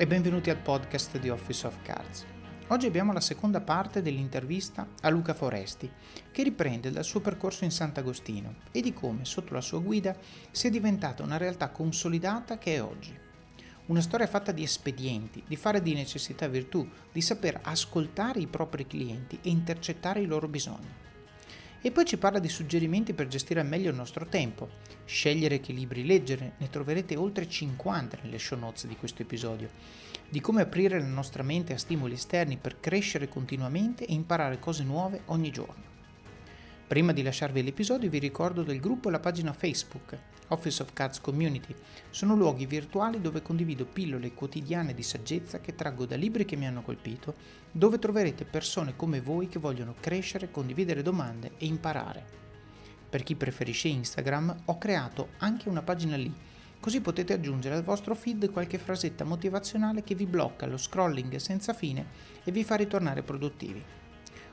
e benvenuti al podcast di Office of Cards. Oggi abbiamo la seconda parte dell'intervista a Luca Foresti, che riprende dal suo percorso in Sant'Agostino e di come, sotto la sua guida, sia diventata una realtà consolidata che è oggi. Una storia fatta di espedienti, di fare di necessità virtù, di saper ascoltare i propri clienti e intercettare i loro bisogni. E poi ci parla di suggerimenti per gestire al meglio il nostro tempo, scegliere che libri leggere, ne troverete oltre 50 nelle show notes di questo episodio, di come aprire la nostra mente a stimoli esterni per crescere continuamente e imparare cose nuove ogni giorno. Prima di lasciarvi l'episodio vi ricordo del gruppo e la pagina Facebook Office of Cards Community. Sono luoghi virtuali dove condivido pillole quotidiane di saggezza che traggo da libri che mi hanno colpito, dove troverete persone come voi che vogliono crescere, condividere domande e imparare. Per chi preferisce Instagram ho creato anche una pagina lì, così potete aggiungere al vostro feed qualche frasetta motivazionale che vi blocca lo scrolling senza fine e vi fa ritornare produttivi.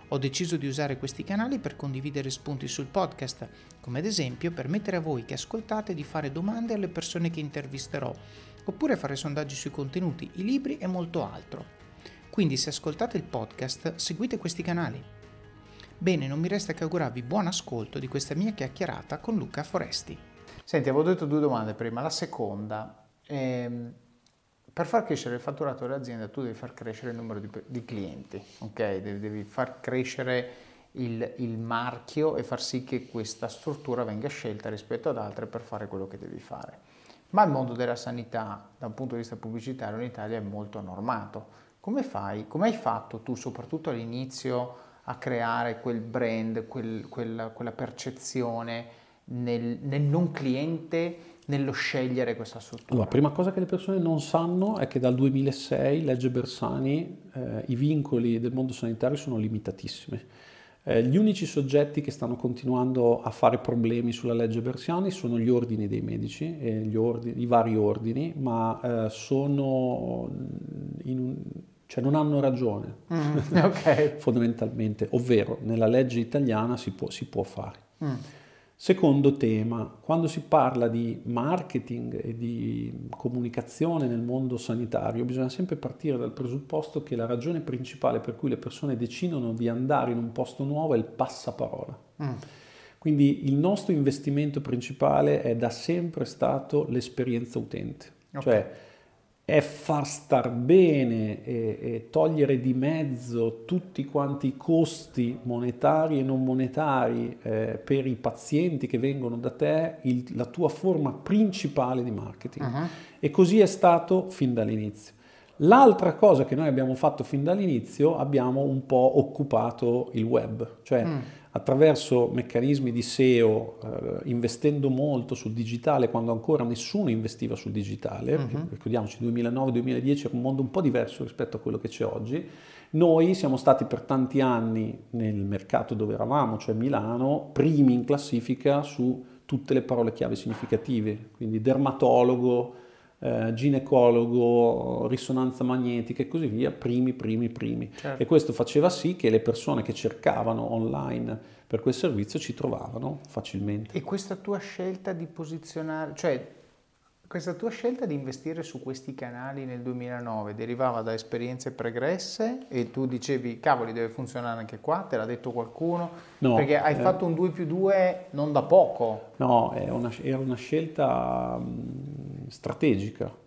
Ho deciso di usare questi canali per condividere spunti sul podcast, come ad esempio permettere a voi che ascoltate di fare domande alle persone che intervisterò, oppure fare sondaggi sui contenuti, i libri e molto altro. Quindi se ascoltate il podcast, seguite questi canali. Bene, non mi resta che augurarvi buon ascolto di questa mia chiacchierata con Luca Foresti. Senti, avevo detto due domande prima. La seconda, ehm, per far crescere il fatturato dell'azienda tu devi far crescere il numero di, di clienti, ok? Devi, devi far crescere il, il, marchio e far sì che questa struttura venga scelta rispetto ad altre per fare quello che devi fare. Ma il mondo della sanità, da un punto di vista pubblicitario, in Italia è molto normato. Come fai, come hai fatto tu, soprattutto all'inizio, a creare quel brand, quel, quella, quella percezione nel, nel non cliente? Nello scegliere questa struttura? Allora, la prima cosa che le persone non sanno è che dal 2006, legge Bersani, eh, i vincoli del mondo sanitario sono limitatissimi. Eh, gli unici soggetti che stanno continuando a fare problemi sulla legge Bersani sono gli ordini dei medici, e ordini, i vari ordini, ma eh, sono un, cioè non hanno ragione, mm, okay. fondamentalmente, ovvero nella legge italiana si può, si può fare. Mm. Secondo tema, quando si parla di marketing e di comunicazione nel mondo sanitario, bisogna sempre partire dal presupposto che la ragione principale per cui le persone decidono di andare in un posto nuovo è il passaparola. Mm. Quindi il nostro investimento principale è da sempre stato l'esperienza utente. Okay. Cioè è far star bene e, e, togliere di mezzo tutti quanti i costi monetari e non monetari eh, per i pazienti che vengono da te, il, la tua forma principale di marketing. Uh-huh. E così è stato fin dall'inizio. L'altra cosa che noi abbiamo fatto fin dall'inizio, abbiamo un po' occupato il web, cioè mm attraverso meccanismi di SEO, eh, investendo molto sul digitale quando ancora nessuno investiva sul digitale, uh-huh. ricordiamoci 2009-2010 era un mondo un po' diverso rispetto a quello che c'è oggi, noi siamo stati per tanti anni nel mercato dove eravamo, cioè Milano, primi in classifica su tutte le parole chiave significative, quindi dermatologo, eh, ginecologo, risonanza magnetica e così via, primi, primi, primi. Certo. E questo faceva sì che le persone che cercavano online per quel servizio ci trovavano facilmente. E questa tua scelta di posizionare, cioè questa tua scelta di investire su questi canali nel 2009 derivava da esperienze pregresse e tu dicevi cavoli deve funzionare anche qua, te l'ha detto qualcuno? No, perché hai eh, fatto un 2 più 2 non da poco. No, una, era una scelta strategica.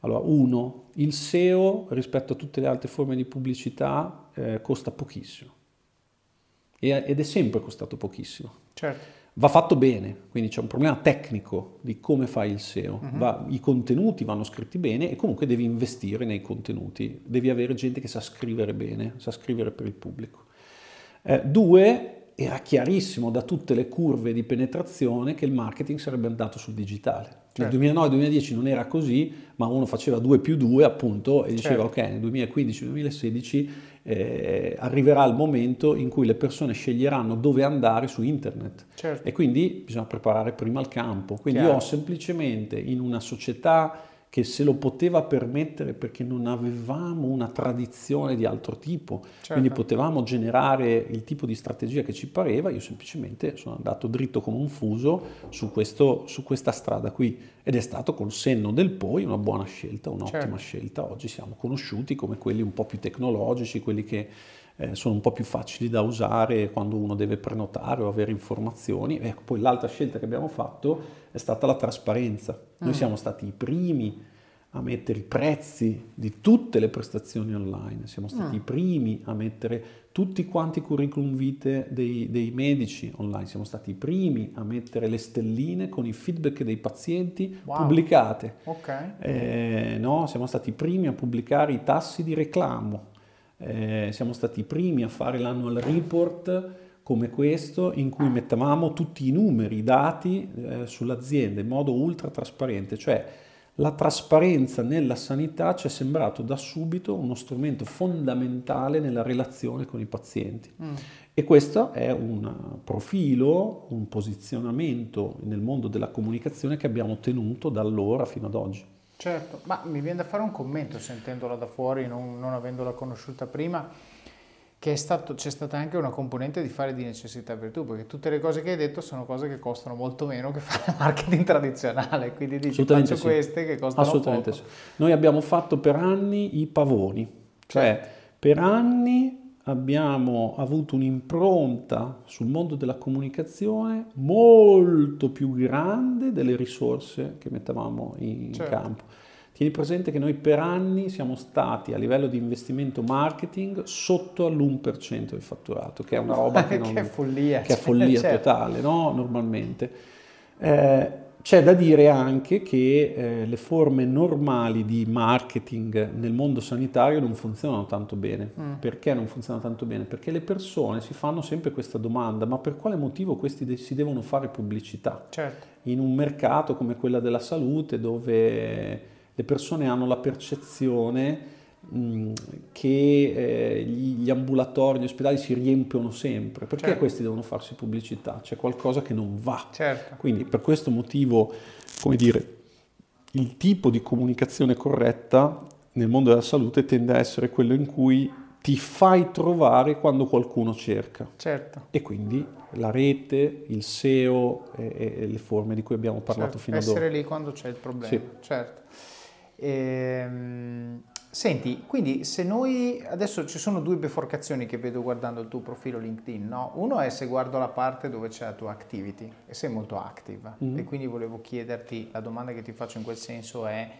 Allora, uno, il SEO rispetto a tutte le altre forme di pubblicità eh, costa pochissimo ed è sempre costato pochissimo. Certo. Va fatto bene, quindi c'è un problema tecnico di come fai il SEO. Uh-huh. Va, I contenuti vanno scritti bene e comunque devi investire nei contenuti, devi avere gente che sa scrivere bene, sa scrivere per il pubblico. Eh, due, era chiarissimo da tutte le curve di penetrazione che il marketing sarebbe andato sul digitale. Certo. Nel 2009-2010 non era così, ma uno faceva 2 più 2 appunto e diceva certo. ok, nel 2015-2016 eh, arriverà il momento in cui le persone sceglieranno dove andare su internet certo. e quindi bisogna preparare prima il campo. Quindi Chiaro. io ho semplicemente in una società che se lo poteva permettere perché non avevamo una tradizione di altro tipo, certo. quindi potevamo generare il tipo di strategia che ci pareva, io semplicemente sono andato dritto come un fuso su, questo, su questa strada qui ed è stato col senno del poi una buona scelta, un'ottima certo. scelta. Oggi siamo conosciuti come quelli un po' più tecnologici, quelli che eh, sono un po' più facili da usare quando uno deve prenotare o avere informazioni. Ecco, poi l'altra scelta che abbiamo fatto è stata la trasparenza. Noi mm. siamo stati i primi a mettere i prezzi di tutte le prestazioni online, siamo stati mm. i primi a mettere tutti quanti i curriculum vitae dei, dei, medici online, siamo stati i primi a mettere le stelline con i feedback dei pazienti wow. pubblicate. Okay. Eh, no? Siamo stati i primi a pubblicare i tassi di reclamo, eh, siamo stati i primi a fare l'annual report come questo in cui mettevamo tutti i numeri, i dati eh, sull'azienda in modo ultra trasparente, cioè la trasparenza nella sanità ci è sembrato da subito uno strumento fondamentale nella relazione con i pazienti. Mm. E questo è un profilo, un posizionamento nel mondo della comunicazione che abbiamo tenuto da allora fino ad oggi. Certo, ma mi viene da fare un commento sentendola da fuori, non, non avendola conosciuta prima che stato, c'è stata anche una componente di fare di necessità virtù, perché tutte le cose che hai detto sono cose che costano molto meno che fare marketing tradizionale, quindi dici faccio sì. queste che costano Assolutamente poco. Sì. Noi abbiamo fatto per anni i pavoni, cioè sì. per anni abbiamo avuto un'impronta sul mondo della comunicazione molto più grande delle risorse che mettevamo in certo. campo. Tieni presente che noi per anni siamo stati a livello di investimento marketing sotto all'1% del fatturato, che è una roba che, non, che è follia, che è follia certo. totale, no? normalmente. Eh, c'è da dire anche che eh, le forme normali di marketing nel mondo sanitario non funzionano tanto bene. Mm. Perché non funzionano tanto bene? Perché le persone si fanno sempre questa domanda, ma per quale motivo questi de- si devono fare pubblicità? Certo. In un mercato come quella della salute dove le persone hanno la percezione che eh, gli, ambulatori, gli ospedali si riempiono sempre. Perché certo. questi devono farsi pubblicità? C'è qualcosa che non va. Certo. Quindi per questo motivo, come dire, il tipo di comunicazione corretta nel mondo della salute tende a essere quello in cui ti fai trovare quando qualcuno cerca. Certo. E quindi la rete, il SEO e, e le forme di cui abbiamo parlato certo. fino ad ora. Essere lì quando c'è il problema. Sì. Certo. Ehm, senti, quindi se noi adesso ci sono due biforcazioni che vedo guardando il tuo profilo LinkedIn, no? Uno è se guardo la parte dove c'è la tua activity e sei molto active mm-hmm. e quindi volevo chiederti, la domanda che ti faccio in quel senso è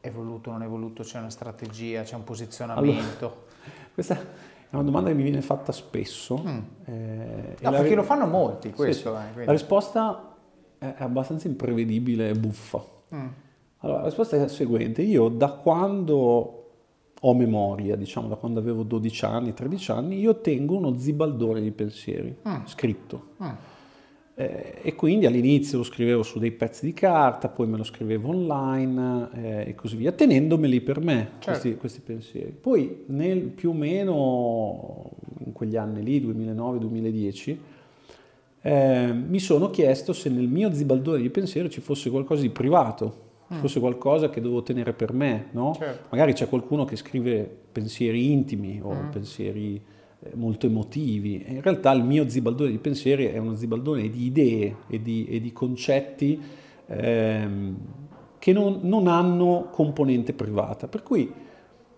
è voluto, non è voluto, c'è una strategia, c'è un posizionamento? Allora, questa è una domanda che mi viene fatta spesso. Mm. Eh, no, perché la... lo fanno molti questo. Sì, eh, la risposta è abbastanza imprevedibile e buffa. Mm. Allora, la risposta è la seguente. Io da quando ho memoria, diciamo da quando avevo 12 anni, 13 anni, io tengo uno zibaldone di pensieri mm. scritto. Mm. Eh, e quindi all'inizio lo scrivevo su dei pezzi di carta, poi me lo scrivevo online eh, e così via, tenendomeli per me certo. questi, questi, pensieri. Poi nel più o meno in quegli anni lì, 2009-2010, eh, mi sono chiesto se nel mio zibaldone di pensieri ci fosse qualcosa di privato mm. fosse qualcosa che devo tenere per me, no? certo. Magari c'è qualcuno che scrive pensieri intimi o mm. pensieri eh, molto emotivi. in realtà il mio zibaldone di pensieri è uno zibaldone di idee e di, e di concetti ehm, che non, non, hanno componente privata. Per cui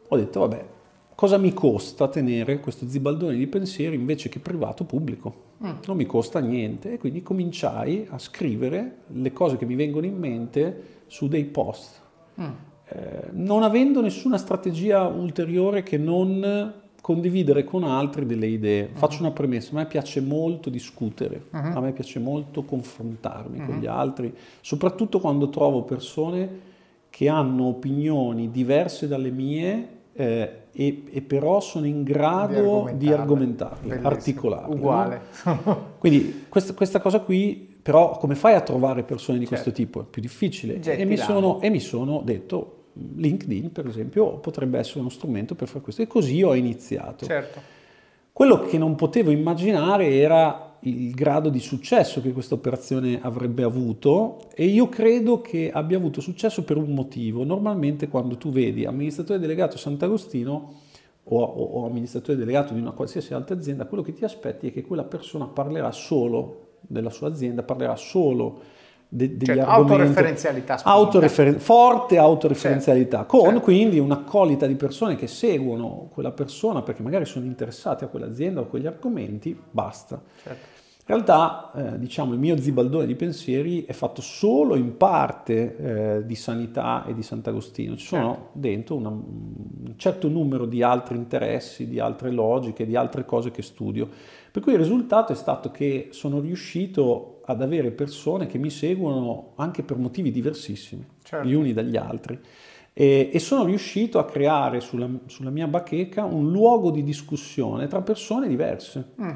ho detto, vabbè, cosa mi costa tenere questo zibaldone di pensieri invece che privato pubblico? Mm. Non mi costa niente. E quindi cominciai a scrivere le cose che mi vengono in mente su dei post, mm. eh, non avendo nessuna strategia ulteriore che non condividere con altri delle idee. Uh-huh. Faccio una premessa, a me piace molto discutere, uh-huh. a me piace molto confrontarmi uh-huh. con gli altri, soprattutto quando trovo persone che hanno opinioni diverse dalle mie eh, e, e, però sono in grado di argomentarle, di articolarle. Uguale. No? Quindi questa, questa, cosa qui però come fai a trovare persone di certo. questo tipo? È più difficile. E mi, sono, e mi, sono, detto, LinkedIn per esempio potrebbe essere uno strumento per fare questo. E così ho iniziato. Certo. Quello che non potevo immaginare era il grado di successo che questa operazione avrebbe avuto e io credo che abbia avuto successo per un motivo. Normalmente quando tu vedi amministratore delegato Sant'Agostino o, o, amministratore delegato di una qualsiasi altra azienda, quello che ti aspetti è che quella persona parlerà solo della sua azienda, parlerà solo de, degli cioè, argomenti. Autoreferenzialità autoreferen- forte autoreferenzialità, certo. con certo. quindi un'accolita di persone che seguono quella persona perché magari sono interessate a quell'azienda o a quegli argomenti, basta. Certo. In realtà, eh, diciamo, il mio zibaldone di pensieri è fatto solo in parte eh, di sanità e di Sant'Agostino. Ci sono certo. dentro una, un certo numero di altri interessi, di altre logiche, di altre cose che studio. Per cui il risultato è stato che sono riuscito ad avere persone che mi seguono anche per motivi diversissimi, certo. gli uni dagli altri. E, e, sono riuscito a creare sulla, sulla, mia bacheca un luogo di discussione tra persone diverse. Mm.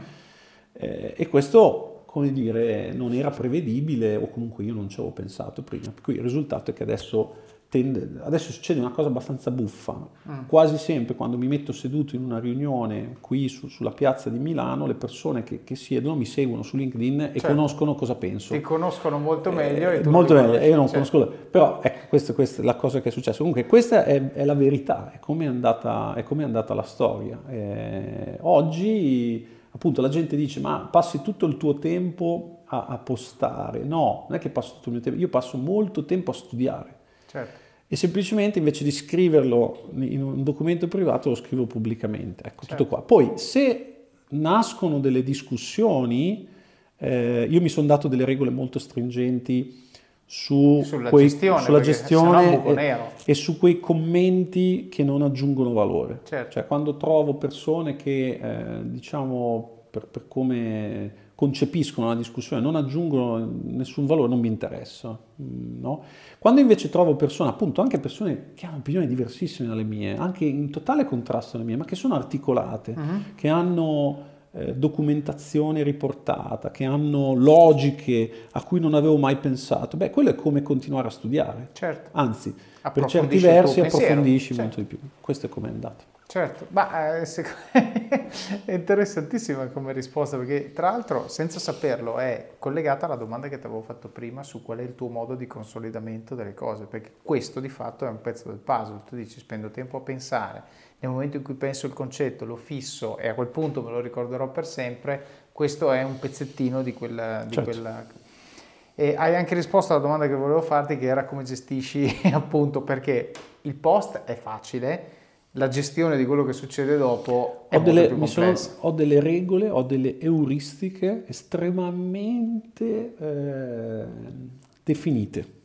Eh, e questo, come dire, non era prevedibile o comunque io non ci avevo pensato prima. Per cui il risultato è che adesso, tende, adesso succede una cosa abbastanza buffa. Mm. Quasi sempre quando mi metto seduto in una riunione qui su, sulla piazza di Milano, le persone che, che, siedono mi seguono su LinkedIn e certo. conoscono cosa penso. Ti conoscono molto meglio. Eh, molto meglio, e io non certo. conosco. Però ecco, questa, questa, è la cosa che è successa. Comunque questa è, è la verità, è come è andata, è come è andata la storia. Eh, oggi appunto la gente dice ma passi tutto il tuo tempo a, a, postare. No, non è che passo tutto il mio tempo, io passo molto tempo a studiare. Certo. E semplicemente invece di scriverlo in un documento privato lo scrivo pubblicamente. Ecco, certo. tutto qua. Poi se nascono delle discussioni, eh, io mi sono dato delle regole molto stringenti su sulla quei, gestione, sulla gestione e, e, su quei commenti che non aggiungono valore. Certo. Cioè quando trovo persone che, eh, diciamo, per, per, come concepiscono la discussione non aggiungono nessun valore, non mi interessa. Mm, no? Quando invece trovo persone, appunto anche persone che hanno opinioni diversissime dalle mie, anche in totale contrasto alle mie, ma che sono articolate, uh-huh. che hanno eh, documentazione riportata, che hanno logiche a cui non avevo mai pensato, beh, quello è come continuare a studiare. Certo. Anzi, per certi versi approfondisci certo. molto di più. Questo è come è andato. Certo, ma eh, è interessantissima come risposta perché tra l'altro senza saperlo è collegata alla domanda che ti avevo fatto prima su qual è il tuo modo di consolidamento delle cose, perché questo di fatto è un pezzo del puzzle, tu dici spendo tempo a pensare, nel momento in cui penso il concetto lo fisso e a quel punto me lo ricorderò per sempre, questo è un pezzettino di quella... Di certo. quella... E hai anche risposto alla domanda che volevo farti che era come gestisci appunto perché il post è facile, la gestione di quello che succede dopo è ho delle, sono, ho delle regole, ho delle euristiche estremamente eh, definite.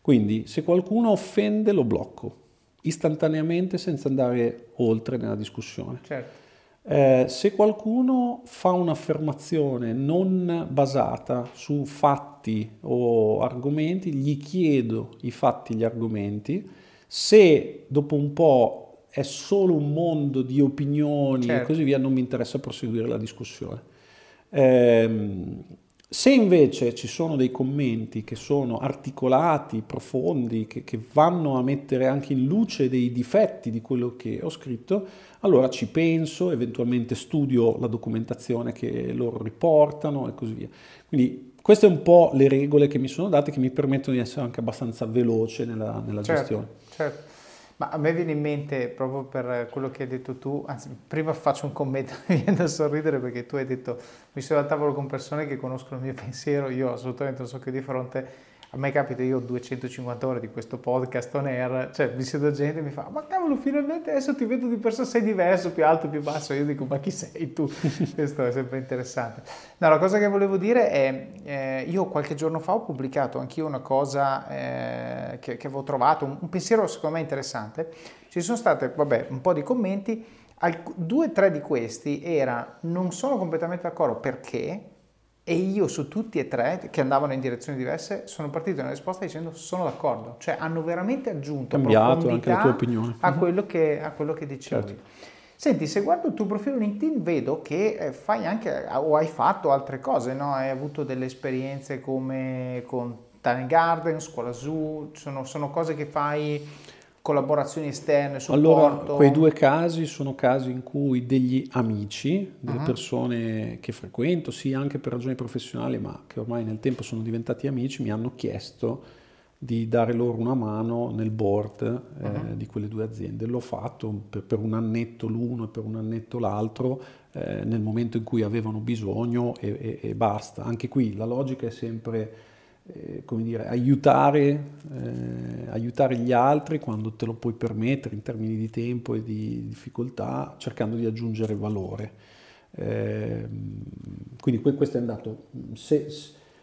Quindi se qualcuno offende lo blocco istantaneamente senza andare oltre nella discussione. Certo. Eh, se qualcuno fa un'affermazione non basata su fatti o argomenti, gli chiedo i fatti e gli argomenti. Se dopo un po' è solo un mondo di opinioni certo. e così via, non mi interessa proseguire la discussione. Eh, se invece ci sono dei commenti che sono articolati, profondi, che, che, vanno a mettere anche in luce dei difetti di quello che ho scritto, allora ci penso, eventualmente studio la documentazione che loro riportano e così via. Quindi queste sono un po' le regole che mi sono date che mi permettono di essere anche abbastanza veloce nella, nella certo, gestione. Certo. Ma a me viene in mente, proprio per quello che hai detto tu, anzi prima faccio un commento, mi viene da sorridere perché tu hai detto mi sono al tavolo con persone che conoscono il mio pensiero, io assolutamente non so che di fronte a me capita, io ho 250 ore di questo podcast on air, cioè mi siedo gente e mi fa, ma cavolo, finalmente adesso ti vedo di persona, sei diverso, più alto, più basso, io dico, ma chi sei tu? Questo è sempre interessante. No, la cosa che volevo dire è, eh, io qualche giorno fa ho pubblicato anch'io una cosa eh, che, che, avevo trovato, un, un pensiero secondo me interessante, ci sono state, vabbè, un po' di commenti, due o tre di questi era, non sono completamente d'accordo perché, e io su tutti e tre, che andavano in direzioni diverse, sono partito nella risposta dicendo sono d'accordo. Cioè hanno veramente aggiunto Cambiato anche la tua opinione. A quello che, a quello che dicevo certo. Senti, se guardo il tuo profilo LinkedIn vedo che eh, fai anche, o hai fatto altre cose, no? Hai avuto delle esperienze come con Tiny Garden, Scuola Zoo, sono, sono cose che fai collaborazioni esterne, supporto? Allora, quei due casi sono casi in cui degli amici, delle uh-huh. persone che frequento, sì anche per ragioni professionali, ma che ormai nel tempo sono diventati amici, mi hanno chiesto di dare loro una mano nel board eh, uh-huh. di quelle due aziende. L'ho fatto per, per, un annetto l'uno e per un annetto l'altro eh, nel momento in cui avevano bisogno e, e, e, basta. Anche qui la logica è sempre eh, come dire, aiutare, eh, aiutare, gli altri quando te lo puoi permettere in termini di tempo e di difficoltà, cercando di aggiungere valore. Ehm, quindi questo è andato. Se,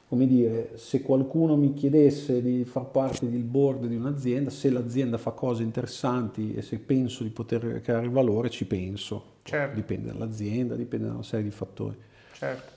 come dire, se qualcuno mi chiedesse di far parte del board di un'azienda, se l'azienda fa cose interessanti e se penso di poter creare valore, ci penso. Certo. Dipende dall'azienda, dipende da una serie di fattori. Certo.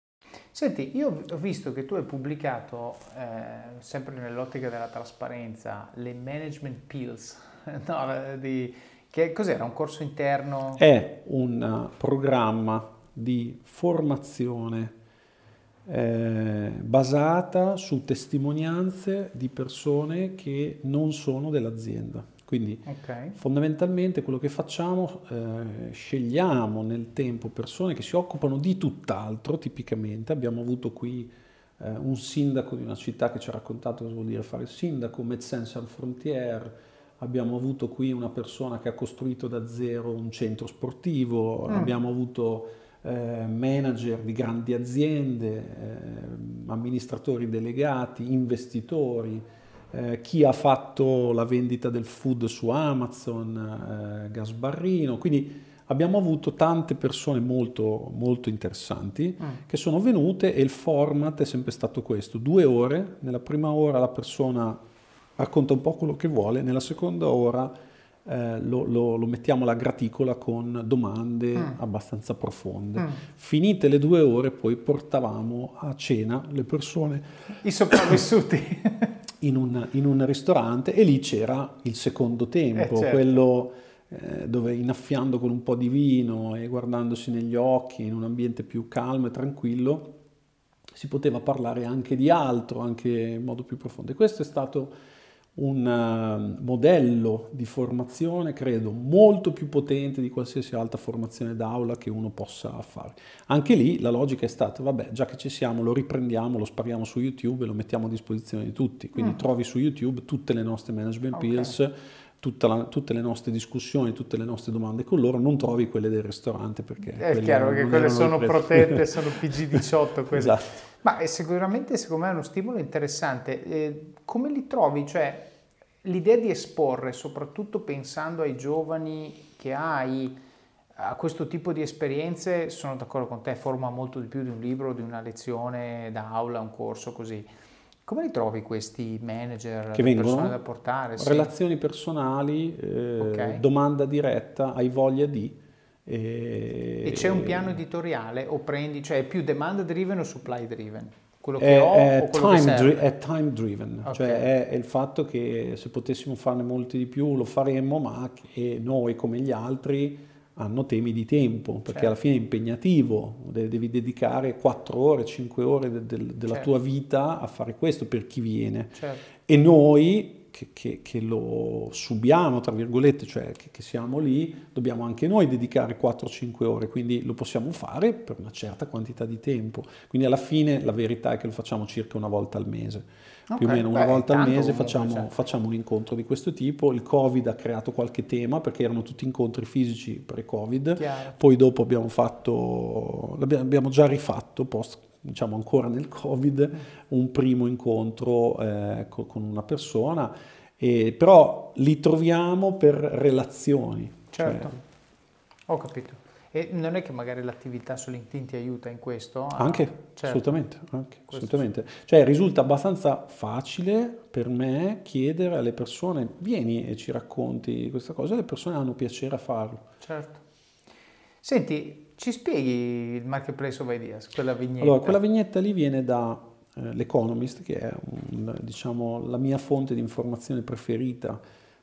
Senti, io ho visto che tu hai pubblicato, eh, sempre nell'ottica della trasparenza, le management pills, no, di, che cos'era? Un corso interno? È un programma di formazione eh, basata su testimonianze di persone che non sono dell'azienda. Quindi okay. fondamentalmente quello che facciamo, eh, scegliamo nel tempo persone che si occupano di tutt'altro, tipicamente. Abbiamo avuto qui eh, un sindaco di una città che ci ha raccontato cosa vuol dire fare il sindaco, Médecins Sans Frontières, abbiamo avuto qui una persona che ha costruito da zero un centro sportivo, mm. abbiamo avuto eh, manager di grandi aziende, eh, amministratori delegati, investitori eh, chi ha fatto la vendita del food su Amazon, eh, Gasbarrino, quindi abbiamo avuto tante persone molto, molto interessanti mm. che sono venute e il format è sempre stato questo, due ore, nella prima ora la persona racconta un po' quello che vuole, nella seconda ora eh, lo, lo, lo, mettiamo alla graticola con domande mm. abbastanza profonde. Mm. Finite le due ore poi portavamo a cena le persone... I sopravvissuti. in un, in un ristorante e lì c'era il secondo tempo, eh, certo. quello eh, dove innaffiando con un po' di vino e guardandosi negli occhi in un ambiente più calmo e tranquillo si poteva parlare anche di altro, anche in modo più profondo. E questo è stato un uh, modello di formazione, credo, molto più potente di qualsiasi altra formazione d'aula che uno possa fare. Anche lì la logica è stata, vabbè, già che ci siamo, lo riprendiamo, lo spariamo su YouTube e lo mettiamo a disposizione di tutti. Quindi mm. trovi su YouTube tutte le nostre management okay. pills, la, tutte le nostre discussioni, tutte le nostre domande con loro, non trovi quelle del ristorante perché... È chiaro che quelle sono protette, sono PG18 quelle. Esatto. Ma è sicuramente secondo me è uno stimolo interessante. Eh, come li trovi? Cioè, l'idea di esporre, soprattutto pensando ai giovani che hai a questo tipo di esperienze, sono d'accordo con te, forma molto di più di un libro, di una lezione d'aula, un corso così. Come li trovi questi manager, che vengono, persone da portare? Sì. Relazioni personali, eh, okay. domanda diretta, hai voglia di... E, e c'è un piano editoriale o prendi, cioè è più demand driven o supply driven? Quello che è, ho è, time, dri- è time driven, okay. cioè è, è, il fatto che se potessimo farne molti di più lo faremmo, ma che noi come gli altri hanno temi di tempo, perché certo. alla fine è impegnativo, devi dedicare 4 ore, 5 ore de- de- della certo. tua vita a fare questo per chi viene. Certo. E noi che, che, che, lo subiamo, tra virgolette, cioè che, che, siamo lì, dobbiamo anche noi dedicare 4-5 ore, quindi lo possiamo fare per una certa quantità di tempo. Quindi alla fine la verità è che lo facciamo circa una volta al mese. Okay, Più o meno una beh, volta al mese facciamo, cioè. facciamo, un incontro di questo tipo. Il Covid ha creato qualche tema perché erano tutti incontri fisici pre-Covid. Chiaro. Poi dopo abbiamo fatto, l'abbiamo già rifatto post diciamo ancora nel Covid, un primo incontro eh, con una persona, e, però li troviamo per relazioni. Certo, cioè... ho capito. E non è che magari l'attività su LinkedIn ti aiuta in questo? Anche, certo. assolutamente. Anche, assolutamente. Cioè risulta abbastanza facile per me chiedere alle persone, vieni e ci racconti questa cosa, le persone hanno piacere a farlo. Certo. Senti, ci spieghi il Marketplace of Ideas, quella vignetta? Allora, quella vignetta lì viene da eh, l'Economist, che è un, diciamo, la mia fonte di informazione preferita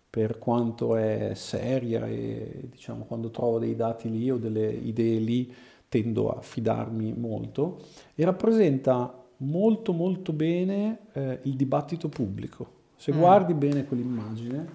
per quanto è seria e diciamo, quando trovo dei dati lì o delle idee lì tendo a fidarmi molto e rappresenta molto molto bene eh, il dibattito pubblico. Se mm. guardi bene quell'immagine,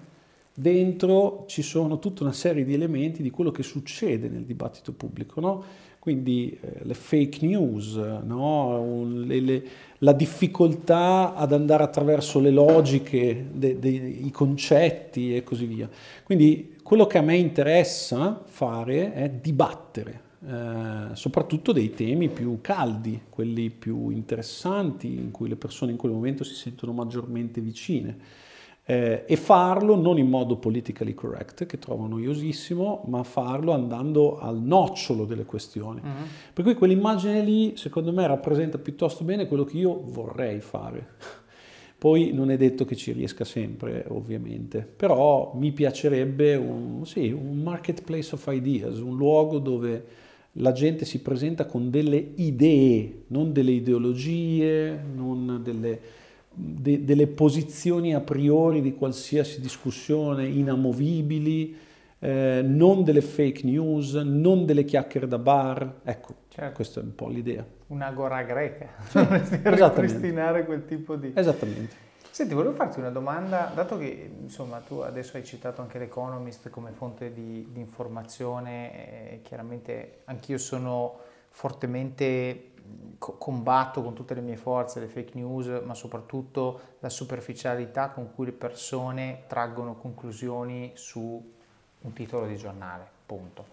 dentro ci sono tutta una serie di elementi di quello che succede nel dibattito pubblico, no? quindi eh, le fake news, no? Un, le, le, la difficoltà ad andare attraverso le logiche, dei concetti e così via. Quindi quello che a me interessa fare è dibattere, eh, soprattutto dei temi più caldi, quelli più interessanti, in cui le persone in quel momento si sentono maggiormente vicine eh, e farlo non in modo politically correct, che trovo noiosissimo, ma farlo andando al nocciolo delle questioni. Mm-hmm. Per cui quell'immagine lì, secondo me, rappresenta piuttosto bene quello che io vorrei fare. Poi non è detto che ci riesca sempre, ovviamente, però mi piacerebbe un, sì, un marketplace of ideas, un luogo dove la gente si presenta con delle idee, non delle ideologie, non delle de, delle posizioni a priori di qualsiasi discussione inamovibili, eh, non delle fake news, non delle chiacchiere da bar. Ecco, certo. questa è un po' l'idea. Un'agora greca, sì, ripristinare quel tipo di... Esattamente. Senti, volevo farti una domanda, dato che insomma, tu adesso hai citato anche l'Economist come fonte di, di informazione, eh, chiaramente anch'io sono fortemente combatto con tutte le mie forze le fake news, ma soprattutto la superficialità con cui le persone traggono conclusioni su un titolo di giornale, punto.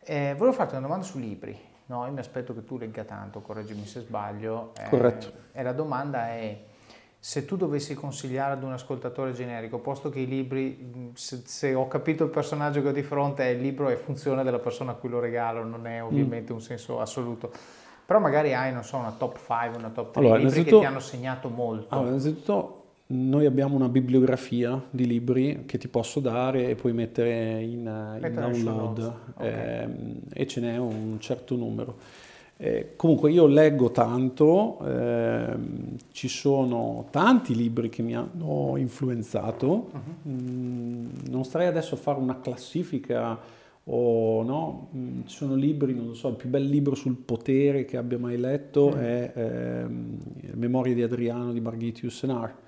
Eh, volevo farti una domanda su libri, no? Io mi aspetto che tu legga tanto, correggimi se sbaglio. Eh, Corretto. E la domanda è, se tu dovessi consigliare ad un ascoltatore generico, posto che i libri, se, se, ho capito il personaggio che ho di fronte, è il libro è funzione della persona a cui lo regalo, non è ovviamente mm. un senso assoluto però magari hai, non so, una top 5, una top 3 allora, libri che ti hanno segnato molto. Allora, innanzitutto noi abbiamo una bibliografia di libri che ti posso dare e puoi mettere in, in download okay. eh, e ce n'è un certo numero. Eh, comunque io leggo tanto, eh, ci sono tanti libri che mi hanno influenzato, uh-huh. mm, non starei adesso a fare una classifica o no, mm, ci sono libri, non lo so, il più bel libro sul potere che abbia mai letto mm. è ehm, Memorie di Adriano di Margitius Senar.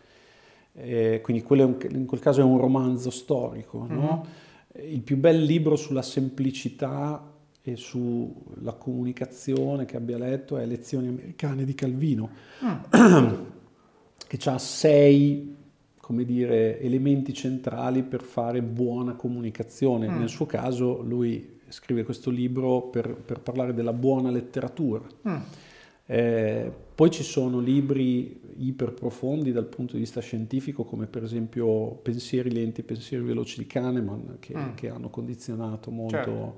Eh, quindi un, in quel caso è un romanzo storico. Mm-hmm. No? Il più bel libro sulla semplicità e sulla comunicazione che abbia letto è Lezioni americane di Calvino, mm. che ha sei come dire, elementi centrali per fare buona comunicazione. Mm. Nel suo caso lui scrive questo libro per, per parlare della buona letteratura. Mm. Eh, poi ci sono libri iper profondi dal punto di vista scientifico, come per esempio Pensieri lenti, pensieri veloci di Kahneman, che, mm. che hanno condizionato molto. Certo.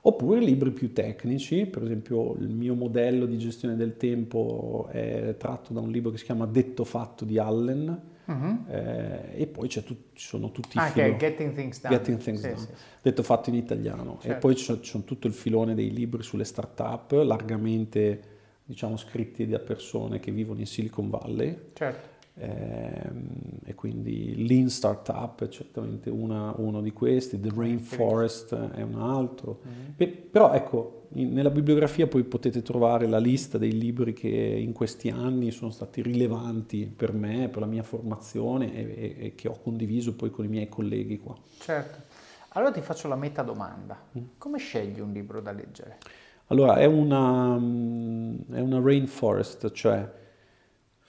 Oppure libri più tecnici, per esempio il mio modello di gestione del tempo è tratto da un libro che si chiama Detto Fatto di Allen, Uh-huh. Eh, e poi tu, ci sono tutti ah, i filoni. Getting Things Done. Getting things sì, done. Sì. Detto fatto in italiano. Certo. E poi ci sono, ci sono, tutto il filone dei libri sulle start-up, largamente diciamo, scritti da persone che vivono in Silicon Valley. Certo. Ehm, e quindi Lean Startup è certamente una, uno di questi, The Rainforest è un altro. Mm-hmm. Beh, però ecco, in, nella bibliografia poi potete trovare la lista dei libri che in questi anni sono stati rilevanti per me, per la mia formazione e, e, e che ho condiviso poi con i miei colleghi qua. Certo. Allora ti faccio la meta domanda. Mm. Come scegli un libro da leggere? Allora, è una, è una rainforest, cioè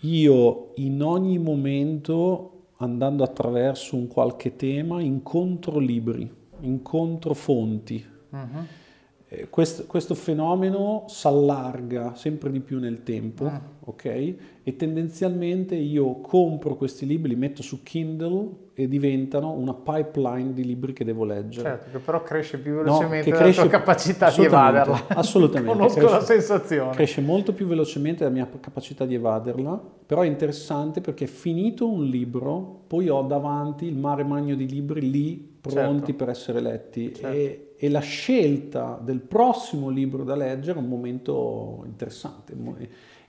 io in ogni momento, andando attraverso un qualche tema, incontro libri, incontro fonti. Uh-huh. Eh, questo, questo, fenomeno si allarga sempre di più nel tempo, uh-huh. ok? E tendenzialmente io compro questi libri, li metto su Kindle e diventano una pipeline di libri che devo leggere. Certo, che però cresce più velocemente no, della tua capacità di evaderla. Assolutamente. Conosco cresce, la sensazione. Cresce molto più velocemente la mia capacità di evaderla, però è interessante perché finito un libro, poi ho davanti il mare magno di libri lì pronti certo. per essere letti certo. e, e, la scelta del prossimo libro da leggere è un momento interessante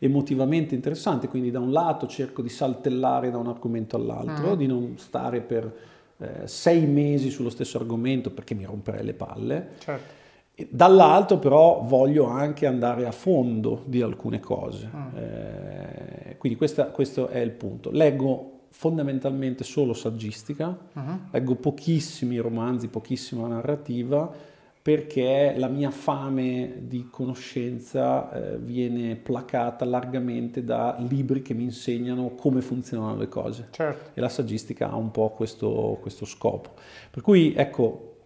emotivamente interessante, quindi da un lato cerco di saltellare da un argomento all'altro, mm. di non stare per eh, sei mesi sullo stesso argomento perché mi romperei le palle. Certo. Dall'altro però voglio anche andare a fondo di alcune cose, mm. eh, quindi questa, questo è il punto. Leggo fondamentalmente solo saggistica, uh-huh. leggo pochissimi romanzi, pochissima narrativa, perché la mia fame di conoscenza eh, viene placata largamente da libri che mi insegnano come funzionano le cose. Certo. E la saggistica ha un po' questo, questo scopo. Per cui, ecco,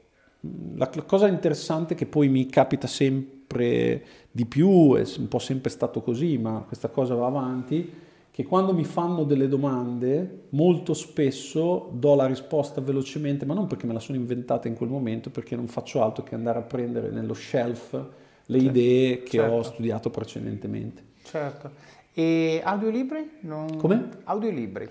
la, la, cosa interessante che poi mi capita sempre di più, è un po' sempre stato così, ma questa cosa va avanti, che quando mi fanno delle domande molto spesso do la risposta velocemente, ma non perché me la sono inventata in quel momento, perché non faccio altro che andare a prendere nello shelf le certo, idee che certo. ho studiato precedentemente. Certo. E audiolibri? Non... Come? Audiolibri.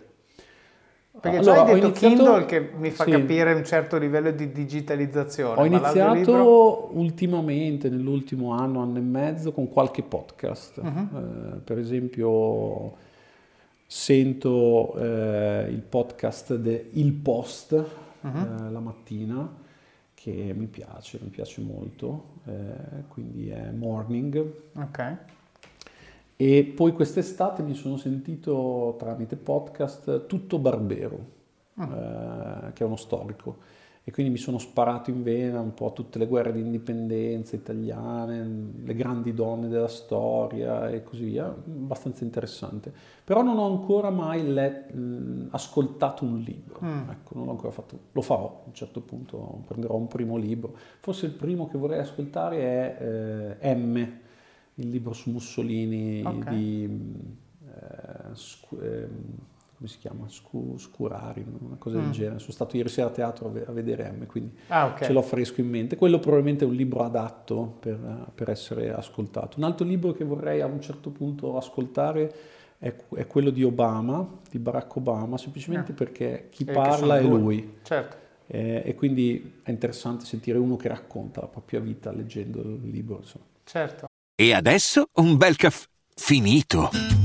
Perché allora, già hai detto iniziato... Kindle che mi fa sì. capire un certo livello di digitalizzazione. Ho iniziato ultimamente, nell'ultimo anno, anno e mezzo, con qualche podcast. Uh-huh. Eh, per esempio sento eh, il podcast de Il Post uh-huh. eh, la mattina che mi piace, mi piace molto, eh, quindi è Morning. Ok. E poi quest'estate mi sono sentito tramite podcast Tutto Barbero, uh-huh. che è uno storico e quindi mi sono sparato in vena un po' tutte le guerre di indipendenza italiane, le grandi donne della storia e così via, abbastanza interessante. Però non ho ancora mai let, ascoltato un libro, mm. ecco, non l'ho ancora fatto, lo farò a un certo punto, prenderò un primo libro. Forse il primo che vorrei ascoltare è eh, M, il libro su Mussolini okay. di... Eh, scu- eh, come si chiama? Scu, Scurari, una cosa mm. del genere. Sono stato ieri sera a teatro a vedere M, quindi ah, okay. ce l'ho fresco in mente. Quello probabilmente è un libro adatto per, per, essere ascoltato. Un altro libro che vorrei a un certo punto ascoltare è, è quello di Obama, di Barack Obama, semplicemente ah. perché chi e parla è lui. Certo. Eh, e quindi è interessante sentire uno che racconta la propria vita leggendo il libro. Insomma. Certo. E adesso un bel caffè finito.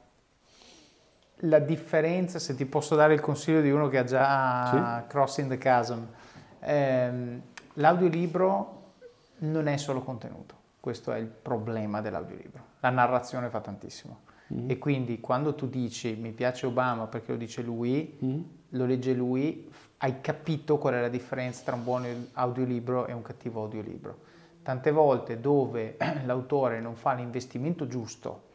la differenza, se ti posso dare il consiglio di uno che ha già sì. Crossing the Chasm, ehm, l'audiolibro non è solo contenuto, questo è il problema dell'audiolibro. La narrazione fa tantissimo. Mm. E quindi quando tu dici mi piace Obama perché lo dice lui, mm. lo legge lui, hai capito qual è la differenza tra un buon audiolibro e un cattivo audiolibro. Tante volte dove l'autore non fa l'investimento giusto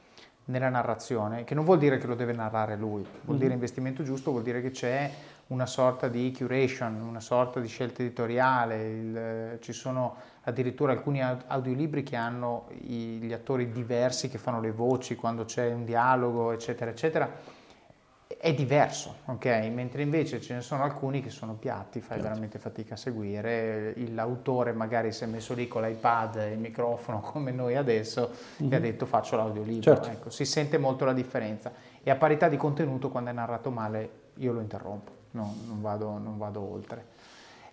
nella narrazione, che non vuol dire che lo deve narrare lui, vuol mm dire investimento giusto, vuol dire che c'è una sorta di curation, una sorta di scelta editoriale, il, ci sono addirittura alcuni audiolibri che hanno i, gli attori diversi che fanno le voci quando c'è un dialogo, eccetera, eccetera. È diverso, ok? Mentre invece ce ne sono alcuni che sono piatti, fai certo. veramente fatica a seguire. L'autore magari si è messo lì con l'iPad e il microfono come noi adesso mm-hmm. e ha mhm. detto faccio l'audiolibro. Certo. Ecco, si sente molto la differenza. E a parità di contenuto, quando è narrato male, io lo interrompo, no, non, vado, non vado oltre.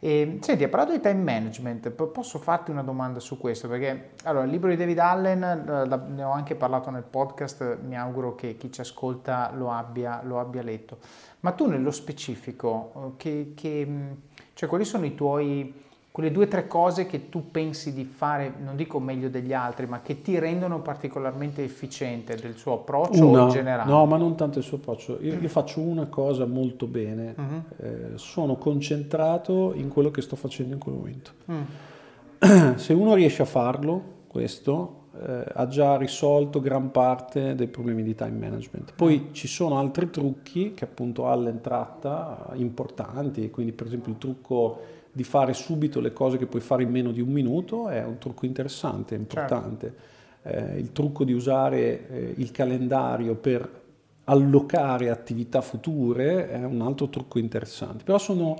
E, senti, hai parlato di time management, posso farti una domanda su questo? Perché allora, il libro di David Allen, eh, ne ho anche parlato nel podcast, mi auguro che chi ci ascolta lo abbia, lo abbia letto. Ma tu nello specifico, eh, che, che, cioè, quali sono i tuoi quelle due o tre cose che tu pensi di fare, non dico meglio degli altri, ma che ti rendono particolarmente efficiente del suo approccio una, in generale? No, ma non tanto il suo approccio. Io, io faccio una cosa molto bene, uh-huh. eh, sono concentrato in quello che sto facendo in quel momento. Mm. Se uno riesce a farlo, questo, eh, ha già risolto gran parte dei problemi di time management. Poi mm. ci sono altri trucchi che appunto Allen tratta, importanti, quindi per esempio il trucco di fare subito le cose che puoi fare in meno di un minuto è un trucco interessante, importante. Certo. Eh, il trucco di usare eh, il calendario per allocare attività future è un altro trucco interessante. Però sono,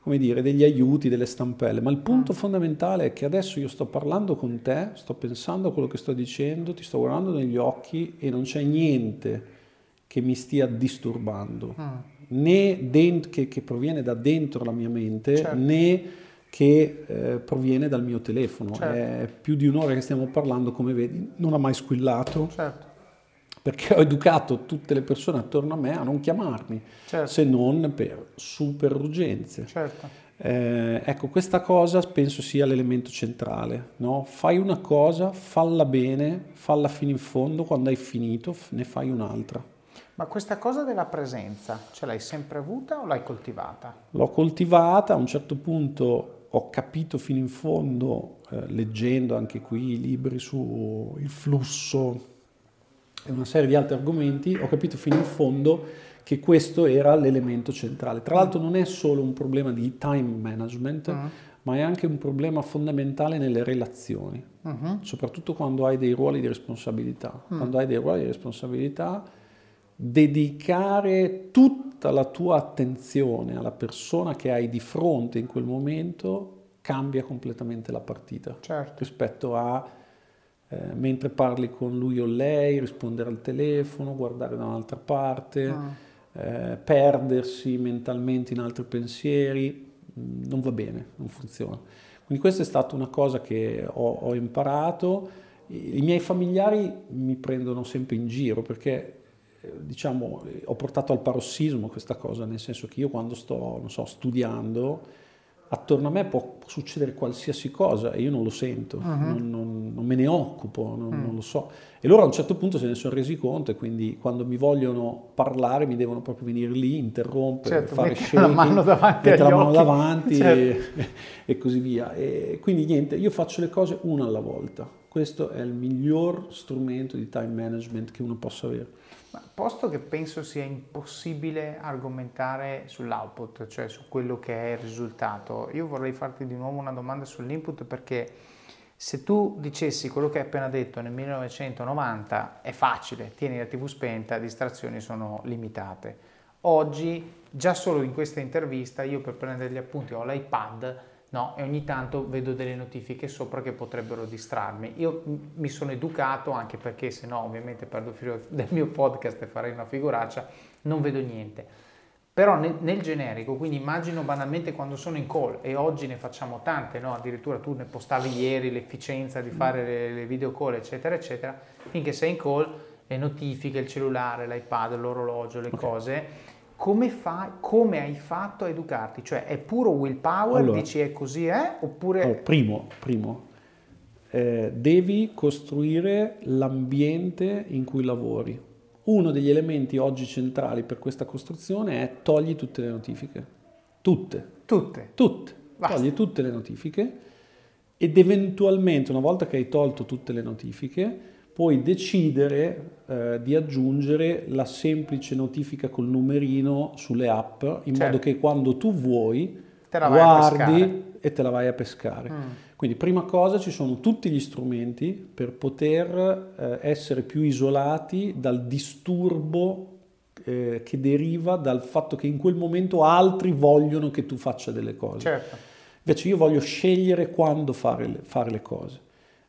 come dire, degli aiuti, delle stampelle. Ma il punto mm. fondamentale è che adesso io sto parlando con te, sto pensando a quello che sto dicendo, ti sto guardando negli occhi e non c'è niente che mi stia disturbando. Mm né dent- che, che, proviene da dentro la mia mente, certo. né che eh, proviene dal mio telefono. Certo. È più di un'ora che stiamo parlando, come vedi, non ha mai squillato. Certo. Perché ho educato tutte le persone attorno a me a non chiamarmi, certo. se non per super urgenze. Certo. Eh, ecco, questa cosa penso sia l'elemento centrale. No? Fai una cosa, falla bene, falla fino in fondo, quando hai finito ne fai un'altra. Ma questa cosa della presenza, ce l'hai sempre avuta o l'hai coltivata? L'ho coltivata, a un certo punto ho capito fino in fondo, eh, leggendo anche qui i libri sul flusso e una serie di altri argomenti, ho capito fino in fondo che questo era l'elemento centrale. Tra l'altro non è solo un problema di time management, uh-huh. ma è anche un problema fondamentale nelle relazioni, uh-huh. soprattutto quando hai dei ruoli di responsabilità. Uh-huh. Quando hai dei ruoli di responsabilità dedicare tutta la tua attenzione alla persona che hai di fronte in quel momento cambia completamente la partita certo. rispetto a eh, mentre parli con lui o lei, rispondere al telefono, guardare da un'altra parte, ah. eh, perdersi mentalmente in altri pensieri, mm, non va bene, non funziona. Quindi questa è stata una cosa che ho, ho imparato. I miei familiari mi prendono sempre in giro perché diciamo, ho portato al parossismo questa cosa, nel senso che io quando sto, non so, studiando, attorno a me può succedere qualsiasi cosa e io non lo sento, uh-huh. non, non, non, me ne occupo, non, uh-huh. non, lo so. E loro a un certo punto se ne sono resi conto e quindi quando mi vogliono parlare mi devono proprio venire lì, interrompere, certo, fare shaking, la mano davanti, mettere la mano davanti certo. e, e, così via. E quindi niente, io faccio le cose una alla volta. Questo è il miglior strumento di time management che uno possa avere. Ma posto che penso sia impossibile argomentare sull'output, cioè su quello che è il risultato, io vorrei farti di nuovo una domanda sull'input perché se tu dicessi quello che hai appena detto nel 1990 è facile, tieni la tv spenta, distrazioni sono limitate. Oggi, già solo in questa intervista, io per prendere gli appunti ho l'iPad no? E ogni tanto vedo delle notifiche sopra che potrebbero distrarmi. Io mi sono educato anche perché se no ovviamente perdo il filo del mio podcast e farei una figuraccia, non vedo niente. Però nel, nel, generico, quindi immagino banalmente quando sono in call e oggi ne facciamo tante, no? addirittura tu ne postavi ieri l'efficienza di fare le, le video call eccetera eccetera, finché sei in call le notifiche, il cellulare, l'iPad, l'orologio, le okay. cose come, fai, come hai fatto a educarti? Cioè è puro willpower, allora, dici è così, eh? Oppure... Oh, primo, primo eh, devi costruire l'ambiente in cui lavori. Uno degli elementi oggi centrali per questa costruzione è togli tutte le notifiche. Tutte. Tutte. Tutte. Basta. Togli tutte le notifiche ed eventualmente una volta che hai tolto tutte le notifiche puoi decidere eh, di aggiungere la semplice notifica col numerino sulle app in certo. modo che quando tu vuoi guardi e te la vai a pescare. Mm. Quindi prima cosa ci sono tutti gli strumenti per poter eh, essere più isolati dal disturbo eh, che deriva dal fatto che in quel momento altri vogliono che tu faccia delle cose. Certo. Invece io voglio scegliere quando fare le, fare le cose.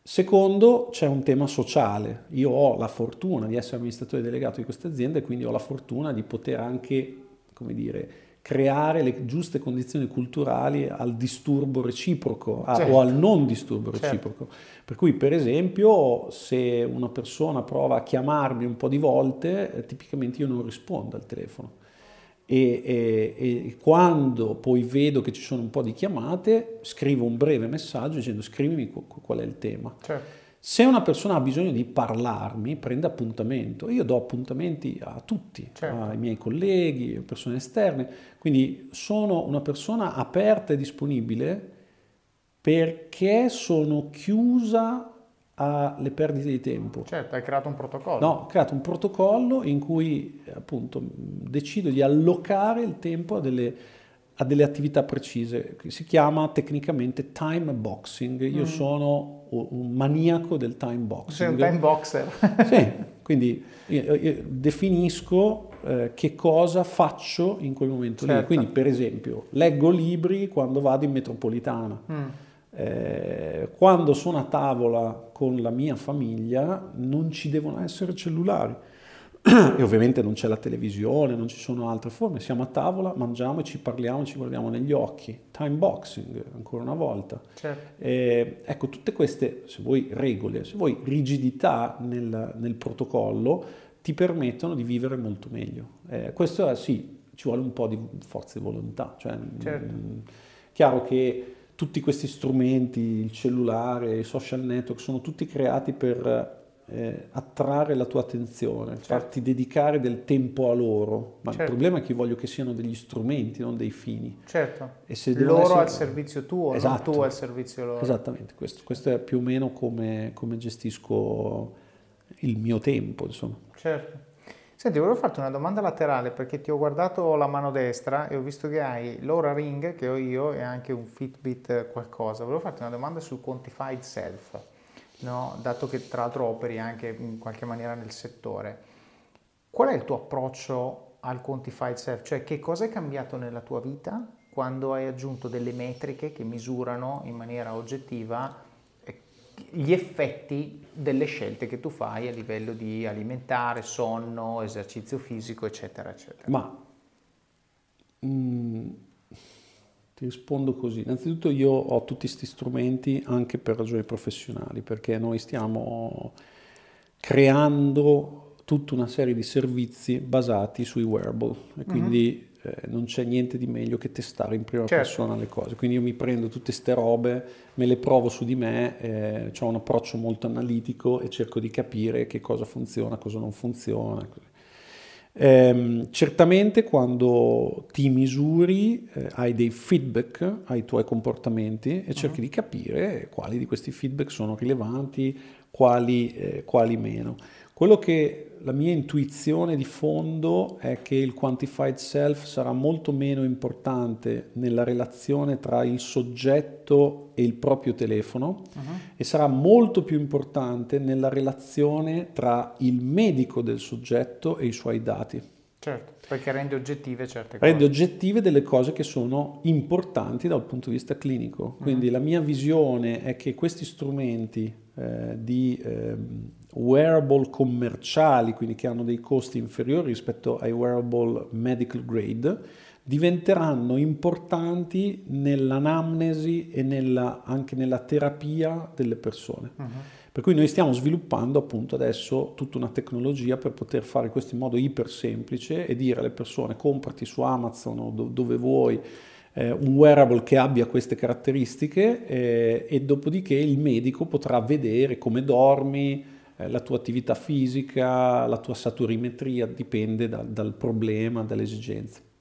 Secondo, c'è un tema sociale. Io ho la fortuna di essere amministratore delegato di questa azienda e quindi ho la fortuna di poter anche, come dire, creare le giuste condizioni culturali al disturbo reciproco a, certo. o al non disturbo certo. reciproco. Certo. Per cui, per esempio, se una persona prova a chiamarmi un po' di volte, eh, tipicamente io non rispondo al telefono. E, e, e, quando poi vedo che ci sono un po' di chiamate, scrivo un breve messaggio dicendo scrivimi qual è il tema. Certo. Se una persona ha bisogno di parlarmi, prende appuntamento. Io do appuntamenti a tutti, certo. ai miei colleghi, a persone esterne. Quindi sono una persona aperta e disponibile perché sono chiusa alle perdite di tempo. Certo, hai creato un protocollo. No, ho creato un protocollo in cui appunto decido di allocare il tempo a delle, a delle attività precise. Si chiama tecnicamente time boxing. Io mm. sono un maniaco del time boxing. Sei un time boxer. sì, quindi io, io definisco eh, che cosa faccio in quel momento certo. lì. Quindi per esempio leggo libri quando vado in metropolitana. Mm eh, quando sono a tavola con la mia famiglia non ci devono essere cellulari e ovviamente non c'è la televisione, non ci sono altre forme, siamo a tavola, mangiamo e ci parliamo, ci guardiamo negli occhi, time boxing ancora una volta. Certo. Eh, ecco, tutte queste, se vuoi, regole, se vuoi, rigidità nel, nel protocollo ti permettono di vivere molto meglio. Eh, questo sì, ci vuole un po' di forza di volontà, cioè, certo. mh, chiaro che tutti questi strumenti, il cellulare, i social network, sono tutti creati per eh, attrarre la tua attenzione, certo. farti dedicare del tempo a loro. Ma certo. il problema è che voglio che siano degli strumenti, non dei fini. Certo. E se loro essere... al servizio tuo, esatto. non tu al servizio loro. Esattamente, questo, questo è più o meno come, come gestisco il mio tempo, insomma. Certo. Senti, volevo farti una domanda laterale perché ti ho guardato la mano destra e ho visto che hai l'Ora Ring che ho io e anche un Fitbit qualcosa. Volevo farti una domanda sul quantified self, no? dato che tra l'altro operi anche in qualche maniera nel settore. Qual è il tuo approccio al quantified self? Cioè che cosa è cambiato nella tua vita quando hai aggiunto delle metriche che misurano in maniera oggettiva gli effetti delle scelte che tu fai a livello di alimentare, sonno, esercizio fisico, eccetera, eccetera. Ma mh, mm, ti rispondo così. Innanzitutto io ho tutti questi strumenti anche per ragioni professionali, perché noi stiamo creando tutta una serie di servizi basati sui wearable e quindi mm-hmm eh, non c'è niente di meglio che testare in prima certo. persona le cose. Quindi io mi prendo tutte queste robe, me le provo su di me, eh, ho un approccio molto analitico e cerco di capire che cosa funziona, cosa non funziona. Eh, certamente quando ti misuri eh, hai dei feedback ai tuoi comportamenti e cerchi uh-huh. di capire quali di questi feedback sono rilevanti, quali, eh, quali meno. Quello che la mia intuizione di fondo è che il quantified self sarà molto meno importante nella relazione tra il soggetto e il proprio telefono uh-huh. e sarà molto più importante nella relazione tra il medico del soggetto e i suoi dati. Certo, perché rende oggettive certe cose. Rende oggettive delle cose che sono importanti dal punto di vista clinico. Quindi uh-huh. la mia visione è che questi strumenti eh, di eh, wearable commerciali, quindi che hanno dei costi inferiori rispetto ai wearable medical grade, diventeranno importanti nell'anamnesi e nella, anche nella terapia delle persone. Uh-huh. Per cui noi stiamo sviluppando appunto adesso tutta una tecnologia per poter fare questo in modo iper semplice e dire alle persone comprati su Amazon o do- dove vuoi eh, un wearable che abbia queste caratteristiche eh, e dopodiché il medico potrà vedere come dormi, eh, la tua attività fisica, la tua saturimetria, dipende da, dal problema, dalle esigenze.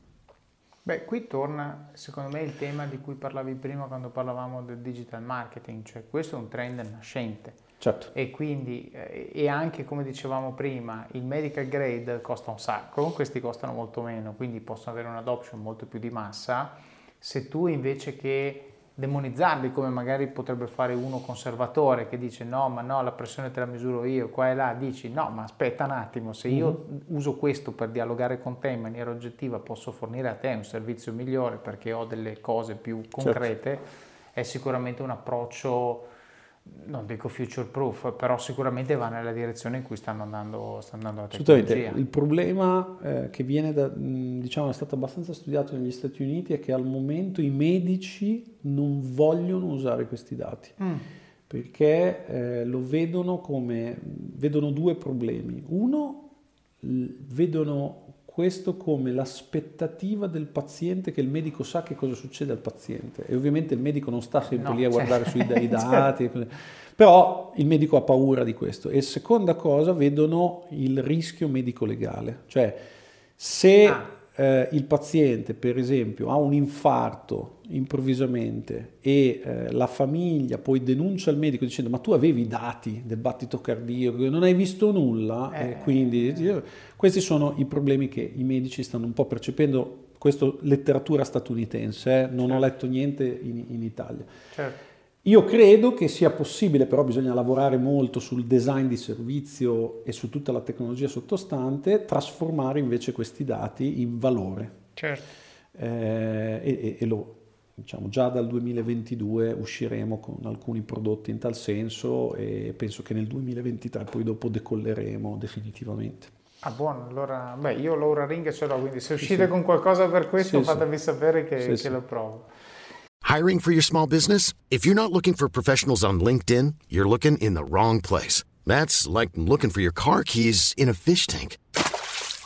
Beh, qui torna secondo me il tema di cui parlavi prima quando parlavamo del digital marketing, cioè questo è un trend nascente. Certo. E quindi, eh, e anche come dicevamo prima, il medical grade costa un sacco, questi costano molto meno, quindi possono avere un'adoption molto più di massa. Se tu invece che demonizzarli come magari potrebbe fare uno conservatore che dice no ma no la pressione te la misuro io qua e là dici no ma aspetta un attimo se io mm-hmm. uso questo per dialogare con te in maniera oggettiva posso fornire a te un servizio migliore perché ho delle cose più concrete certo. è sicuramente un approccio non dico future proof, però sicuramente va nella direzione in cui stanno andando, sta andando la tecnologia. Il problema eh, che viene da, diciamo, è stato abbastanza studiato negli Stati Uniti è che al momento i medici non vogliono usare questi dati. Mm. Perché eh, lo vedono come vedono due problemi. Uno, vedono questo come l'aspettativa del paziente che il medico sa che cosa succede al paziente. E ovviamente il medico non sta sempre no, lì a cioè, guardare sui dai dati, certo. però il medico ha paura di questo. E seconda cosa, vedono il rischio medico-legale, cioè se ah. eh, il paziente, per esempio, ha un infarto improvvisamente e eh, la famiglia poi denuncia il medico dicendo ma tu avevi i dati del battito cardiaco, non hai visto nulla, eh. quindi questi sono i problemi che i medici stanno un po' percependo, questo letteratura statunitense, eh, non certo. ho letto niente in, in Italia. Certo. Io credo che sia possibile, però bisogna lavorare molto sul design di servizio e su tutta la tecnologia sottostante, trasformare invece questi dati in valore. Certo. Eh, e, e lo, diciamo, già dal 2022 usciremo con alcuni prodotti in tal senso e penso che nel 2023 poi dopo decolleremo definitivamente. Ah buono, allora beh, io l'Aura Ring ce l'ho, quindi se uscite sì, con qualcosa per questo sì, fatemi sì. sapere che, che lo provo. Hiring for your small business? If you're not looking for professionals on LinkedIn, you're looking in the wrong place. That's like looking for your car keys in a fish tank.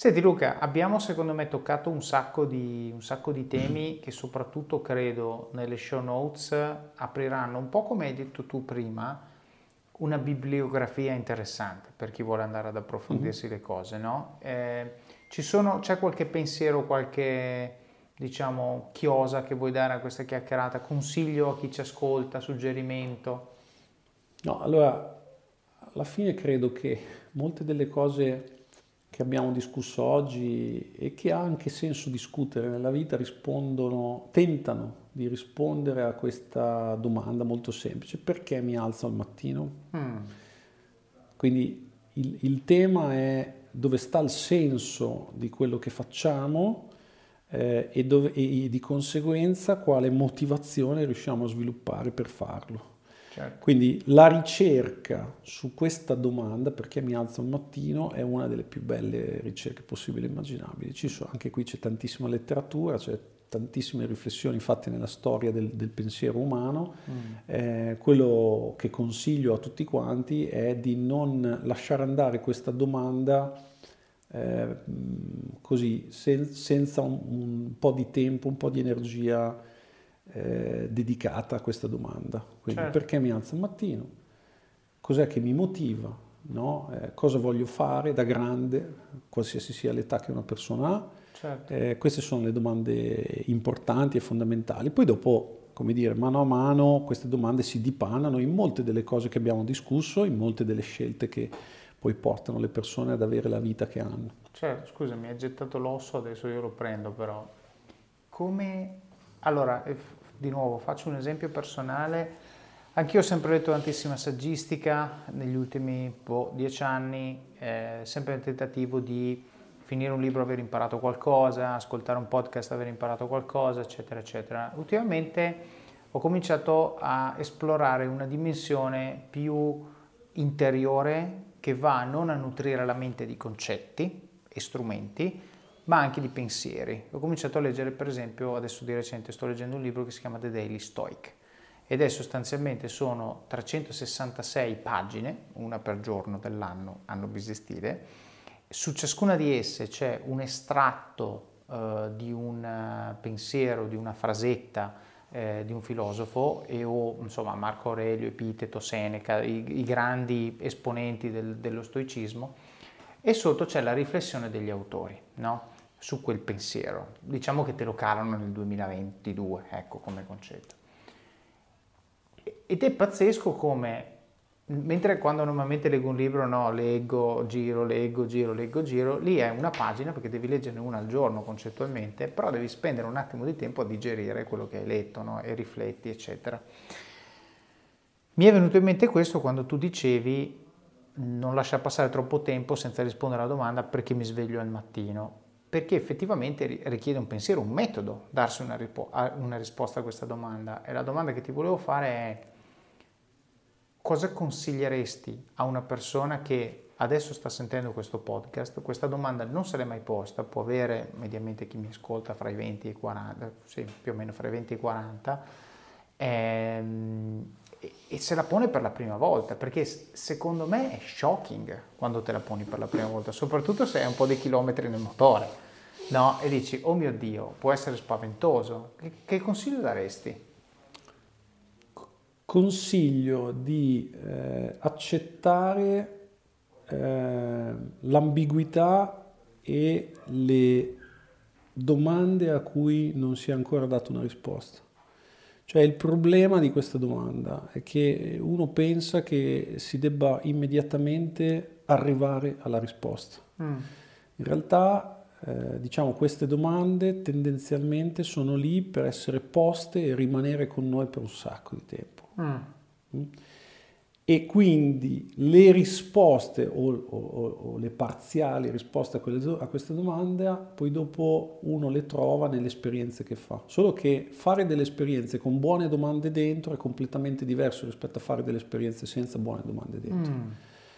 Senti Luca, abbiamo secondo me toccato un sacco, di, un sacco di temi che soprattutto credo nelle show notes apriranno un po' come hai detto tu prima, una bibliografia interessante per chi vuole andare ad approfondirsi mm-hmm. le cose, no? Eh, sono, c'è qualche pensiero, qualche diciamo chiosa che vuoi dare a questa chiacchierata, consiglio a chi ci ascolta, suggerimento? No, allora alla fine credo che molte delle cose che abbiamo discusso oggi e che ha anche senso discutere nella vita rispondono, tentano di rispondere a questa domanda molto semplice, perché mi alzo al mattino? Mm. Quindi il, il, tema è dove sta il senso di quello che facciamo eh, e, dove, e di conseguenza quale motivazione riusciamo a sviluppare per farlo. Certo. Quindi la ricerca su questa domanda, perché mi alzo al mattino, è una delle più belle ricerche possibili e immaginabili. Sono, anche qui c'è tantissima letteratura, c'è tantissime riflessioni fatte nella storia del, del pensiero umano. Mm. Eh, quello che consiglio a tutti quanti è di non lasciare andare questa domanda eh, così, sen, senza un, un po' di tempo, un po' di energia eh, dedicata a questa domanda. Quindi certo. perché mi alzo al mattino? Cos'è che mi motiva? No? Eh, cosa voglio fare da grande, qualsiasi sia l'età che una persona ha? Certo. Eh, queste sono le domande importanti e fondamentali. Poi dopo, come dire, mano a mano queste domande si dipanano in molte delle cose che abbiamo discusso, in molte delle scelte che poi portano le persone ad avere la vita che hanno. Certo, scusa, mi hai gettato l'osso, adesso io lo prendo però. Come... Allora, di nuovo faccio un esempio personale, anch'io ho sempre letto tantissima saggistica negli ultimi boh, dieci anni, eh, sempre nel tentativo di finire un libro, aver imparato qualcosa, ascoltare un podcast, aver imparato qualcosa, eccetera, eccetera. Ultimamente ho cominciato a esplorare una dimensione più interiore che va non a nutrire la mente di concetti e strumenti, ma anche di pensieri. Ho cominciato a leggere, per esempio, adesso di recente sto leggendo un libro che si chiama The Daily Stoic ed è sostanzialmente sono 366 pagine, una per giorno dell'anno, anno bisestile. Su ciascuna di esse c'è un estratto uh, di un uh, pensiero, di una frasetta eh, di un filosofo e o insomma Marco Aurelio, Epiteto, Seneca, i, i grandi esponenti del, dello stoicismo e sotto c'è la riflessione degli autori, no? Su quel pensiero. Diciamo che te lo calano nel 2022, ecco come concetto. Ed è pazzesco come Mentre quando normalmente leggo un libro, no, leggo, giro, leggo, giro, leggo, giro, lì è una pagina perché devi leggerne una al giorno concettualmente, però devi spendere un attimo di tempo a digerire quello che hai letto no, e rifletti, eccetera. Mi è venuto in mente questo quando tu dicevi non lasciare passare troppo tempo senza rispondere alla domanda perché mi sveglio al mattino, perché effettivamente richiede un pensiero, un metodo darsi una, ripo- una risposta a questa domanda. E la domanda che ti volevo fare è cosa consiglieresti a una persona che adesso sta sentendo questo podcast? Questa domanda non se l'è mai posta, può avere mediamente chi mi ascolta fra i 20 e i 40, sì, più o meno fra i 20 e i 40, ehm, e se la pone per la prima volta, perché secondo me è shocking quando te la poni per la prima volta, soprattutto se hai un po' di chilometri nel motore. No, e dici, oh mio Dio, può essere spaventoso. Che, che consiglio daresti? consiglio di eh, accettare eh, l'ambiguità e le domande a cui non si è ancora dato una risposta. Cioè il problema di questa domanda è che uno pensa che si debba immediatamente arrivare alla risposta. Mm. In realtà eh, diciamo queste domande tendenzialmente sono lì per essere poste e rimanere con noi per un sacco di tempo. Mm. mm. E quindi le risposte o, o, o, le parziali risposte a, quelle, a queste domande, poi dopo uno le trova nelle esperienze che fa. Solo che fare delle esperienze con buone domande dentro è completamente diverso rispetto a fare delle esperienze senza buone domande dentro. Mm.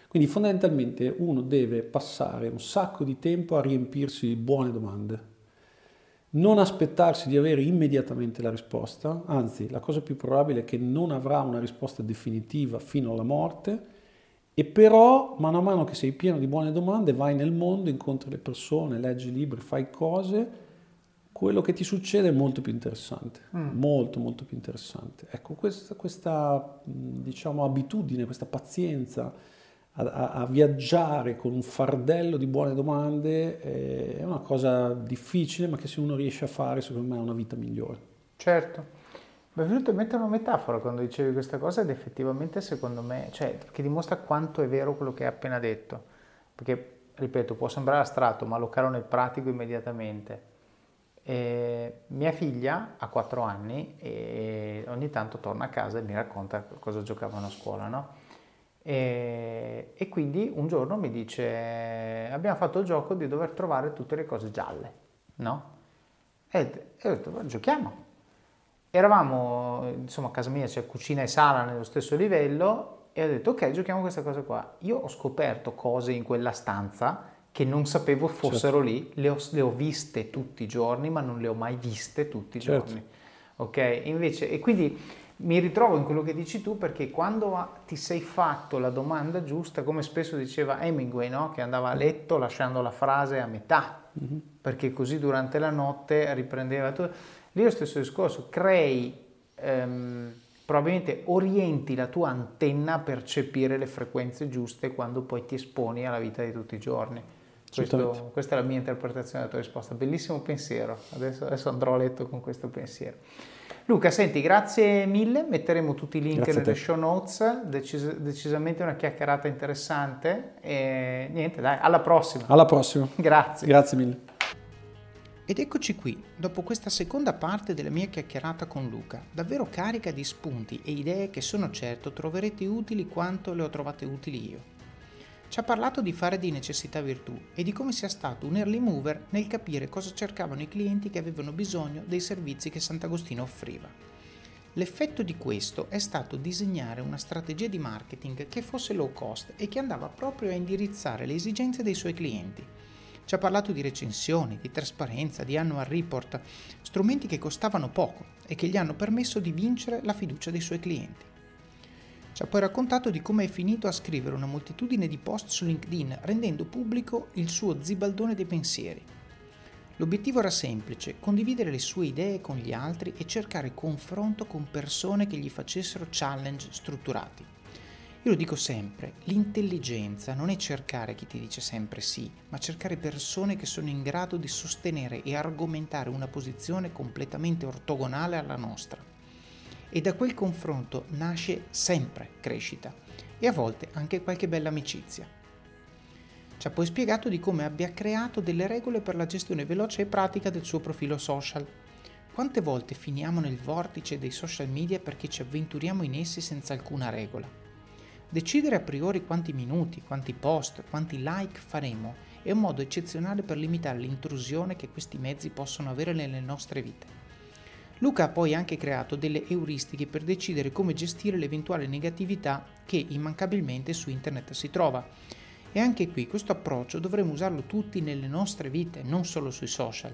Quindi fondamentalmente uno deve passare un sacco di tempo a riempirsi di buone domande. Non aspettarsi di avere immediatamente la risposta, anzi la cosa più probabile è che non avrà una risposta definitiva fino alla morte, e però mano a mano che sei pieno di buone domande vai nel mondo, incontri le persone, leggi libri, fai cose, quello che ti succede è molto più interessante, mm. molto molto più interessante. Ecco, questa, questa diciamo, abitudine, questa pazienza, a, a, viaggiare con un fardello di buone domande eh, è una cosa difficile, ma che se uno riesce a fare, secondo me, è una vita migliore. Certo. Mi è venuto in mente una metafora quando dicevi questa cosa ed effettivamente secondo me, cioè, che dimostra quanto è vero quello che hai appena detto. Perché, ripeto, può sembrare astratto, ma lo calo nel pratico immediatamente. E mia figlia ha 4 anni e ogni tanto torna a casa e mi racconta cosa giocavano a scuola, no? E, e, quindi un giorno mi dice abbiamo fatto il gioco di dover trovare tutte le cose gialle, no? E, e ho detto giochiamo. Eravamo, insomma a casa mia c'è cucina e sala nello stesso livello e ho detto ok giochiamo questa cosa qua. Io ho scoperto cose in quella stanza che non sapevo fossero certo. lì, le ho, le ho, viste tutti i giorni ma non le ho mai viste tutti i certo. giorni. Ok? Invece, e quindi mi ritrovo in quello che dici tu perché quando ti sei fatto la domanda giusta, come spesso diceva Hemingway, no? che andava a letto lasciando la frase a metà, mm-hmm. perché così durante la notte riprendeva tutto. Lì lo stesso discorso, crei, ehm, probabilmente orienti la tua antenna a percepire le frequenze giuste quando poi ti esponi alla vita di tutti i giorni. Questo, questa è la mia interpretazione della tua risposta. Bellissimo pensiero, adesso, adesso andrò a letto con questo pensiero. Luca, senti, grazie mille, metteremo tutti i link grazie nelle show notes, Decis- decisamente una chiacchierata interessante e niente, dai, alla prossima. Alla prossima. grazie. Grazie mille. Ed eccoci qui, dopo questa seconda parte della mia chiacchierata con Luca, davvero carica di spunti e idee che sono certo troverete utili quanto le ho trovate utili io. Ci ha parlato di fare di necessità virtù e di come sia stato un early mover nel capire cosa cercavano i clienti che avevano bisogno dei servizi che Sant'Agostino offriva. L'effetto di questo è stato disegnare una strategia di marketing che fosse low cost e che andava proprio a indirizzare le esigenze dei suoi clienti. Ci ha parlato di recensioni, di trasparenza, di annual report, strumenti che costavano poco e che gli hanno permesso di vincere la fiducia dei suoi clienti. Ci ha poi raccontato di come è finito a scrivere una moltitudine di post su LinkedIn rendendo pubblico il suo zibaldone dei pensieri. L'obiettivo era semplice, condividere le sue idee con gli altri e cercare confronto con persone che gli facessero challenge strutturati. Io lo dico sempre, l'intelligenza non è cercare chi ti dice sempre sì, ma cercare persone che sono in grado di sostenere e argomentare una posizione completamente ortogonale alla nostra. E da quel confronto nasce sempre crescita e a volte anche qualche bella amicizia. Ci ha poi spiegato di come abbia creato delle regole per la gestione veloce e pratica del suo profilo social. Quante volte finiamo nel vortice dei social media perché ci avventuriamo in essi senza alcuna regola? Decidere a priori quanti minuti, quanti post, quanti like faremo è un modo eccezionale per limitare l'intrusione che questi mezzi possono avere nelle nostre vite. Luca ha poi anche creato delle euristiche per decidere come gestire l'eventuale negatività che immancabilmente su internet si trova. E anche qui questo approccio dovremo usarlo tutti nelle nostre vite, non solo sui social.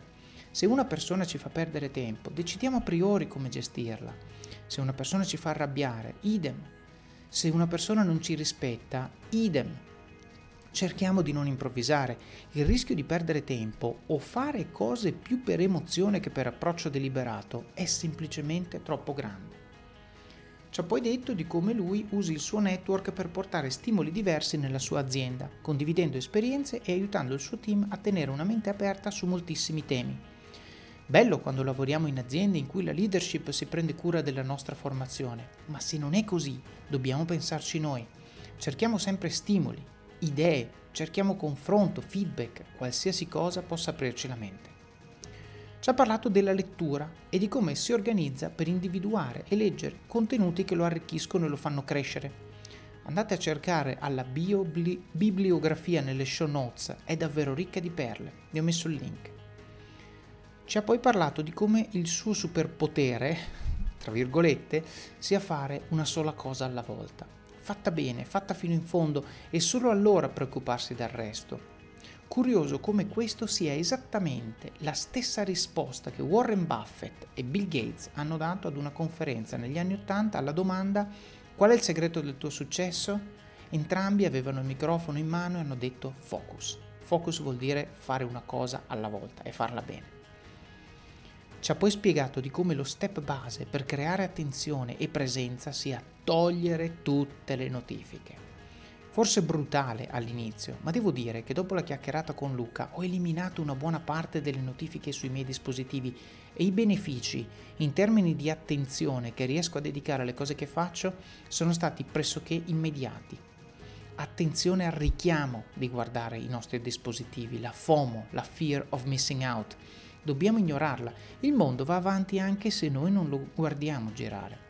Se una persona ci fa perdere tempo, decidiamo a priori come gestirla. Se una persona ci fa arrabbiare, idem, se una persona non ci rispetta, idem. Cerchiamo di non improvvisare. Il rischio di perdere tempo o fare cose più per emozione che per approccio deliberato è semplicemente troppo grande. Ci ha poi detto di come lui usi il suo network per portare stimoli diversi nella sua azienda, condividendo esperienze e aiutando il suo team a tenere una mente aperta su moltissimi temi. Bello quando lavoriamo in aziende in cui la leadership si prende cura della nostra formazione, ma se non è così, dobbiamo pensarci noi. Cerchiamo sempre stimoli, idee, cerchiamo confronto, feedback, qualsiasi cosa possa aprirci la mente. Ci ha parlato della lettura e di come si organizza per individuare e leggere contenuti che lo arricchiscono e lo fanno crescere. Andate a cercare alla biobli- bibliografia nelle show notes, è davvero ricca di perle, vi ho messo il link. Ci ha poi parlato di come il suo superpotere, tra virgolette, sia fare una sola cosa alla volta, fatta bene, fatta fino in fondo e solo allora preoccuparsi del resto. Curioso come questo sia esattamente la stessa risposta che Warren Buffett e Bill Gates hanno dato ad una conferenza negli anni Ottanta alla domanda qual è il segreto del tuo successo? Entrambi avevano il microfono in mano e hanno detto focus. Focus vuol dire fare una cosa alla volta e farla bene. Ci ha poi spiegato di come lo step base per creare attenzione e presenza sia togliere tutte le notifiche. Forse brutale all'inizio, ma devo dire che dopo la chiacchierata con Luca ho eliminato una buona parte delle notifiche sui miei dispositivi e i benefici in termini di attenzione che riesco a dedicare alle cose che faccio sono stati pressoché immediati. Attenzione al richiamo di guardare i nostri dispositivi, la FOMO, la fear of missing out dobbiamo ignorarla. Il mondo va avanti anche se noi non lo guardiamo girare.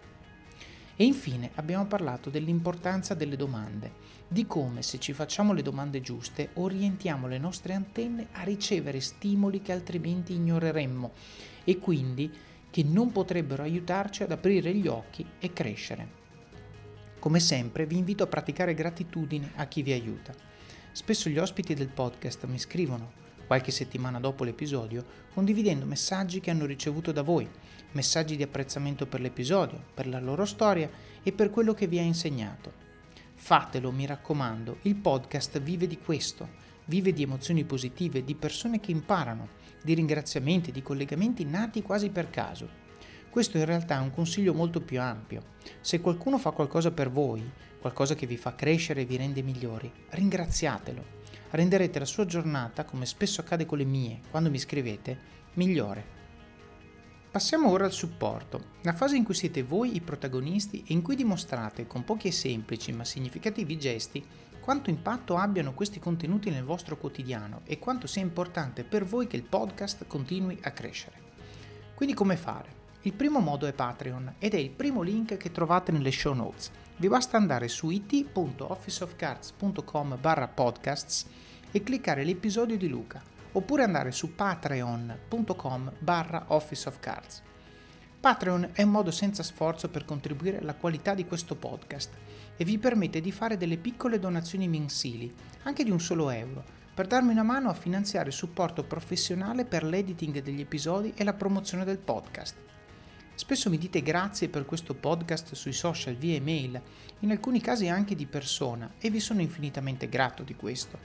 E infine abbiamo parlato dell'importanza delle domande, di come se ci facciamo le domande giuste orientiamo le nostre antenne a ricevere stimoli che altrimenti ignoreremmo e quindi che non potrebbero aiutarci ad aprire gli occhi e crescere. Come sempre vi invito a praticare gratitudine a chi vi aiuta. Spesso gli ospiti del podcast mi scrivono qualche settimana dopo l'episodio, condividendo messaggi che hanno ricevuto da voi, messaggi di apprezzamento per l'episodio, per la loro storia e per quello che vi ha insegnato. Fatelo, mi raccomando, il podcast vive di questo, vive di emozioni positive, di persone che imparano, di ringraziamenti, di collegamenti nati quasi per caso. Questo in realtà è un consiglio molto più ampio. Se qualcuno fa qualcosa per voi, qualcosa che vi fa crescere e vi rende migliori, ringraziatelo renderete la sua giornata, come spesso accade con le mie, quando mi scrivete, migliore. Passiamo ora al supporto, la fase in cui siete voi i protagonisti e in cui dimostrate con pochi e semplici ma significativi gesti quanto impatto abbiano questi contenuti nel vostro quotidiano e quanto sia importante per voi che il podcast continui a crescere. Quindi come fare? Il primo modo è Patreon ed è il primo link che trovate nelle show notes. Vi basta andare su it.officeofcards.com barra podcasts e cliccare l'episodio di Luca, oppure andare su patreon.com barra officeofcards. Patreon è un modo senza sforzo per contribuire alla qualità di questo podcast e vi permette di fare delle piccole donazioni mensili, anche di un solo euro, per darmi una mano a finanziare supporto professionale per l'editing degli episodi e la promozione del podcast. Spesso mi dite grazie per questo podcast sui social via email, in alcuni casi anche di persona, e vi sono infinitamente grato di questo.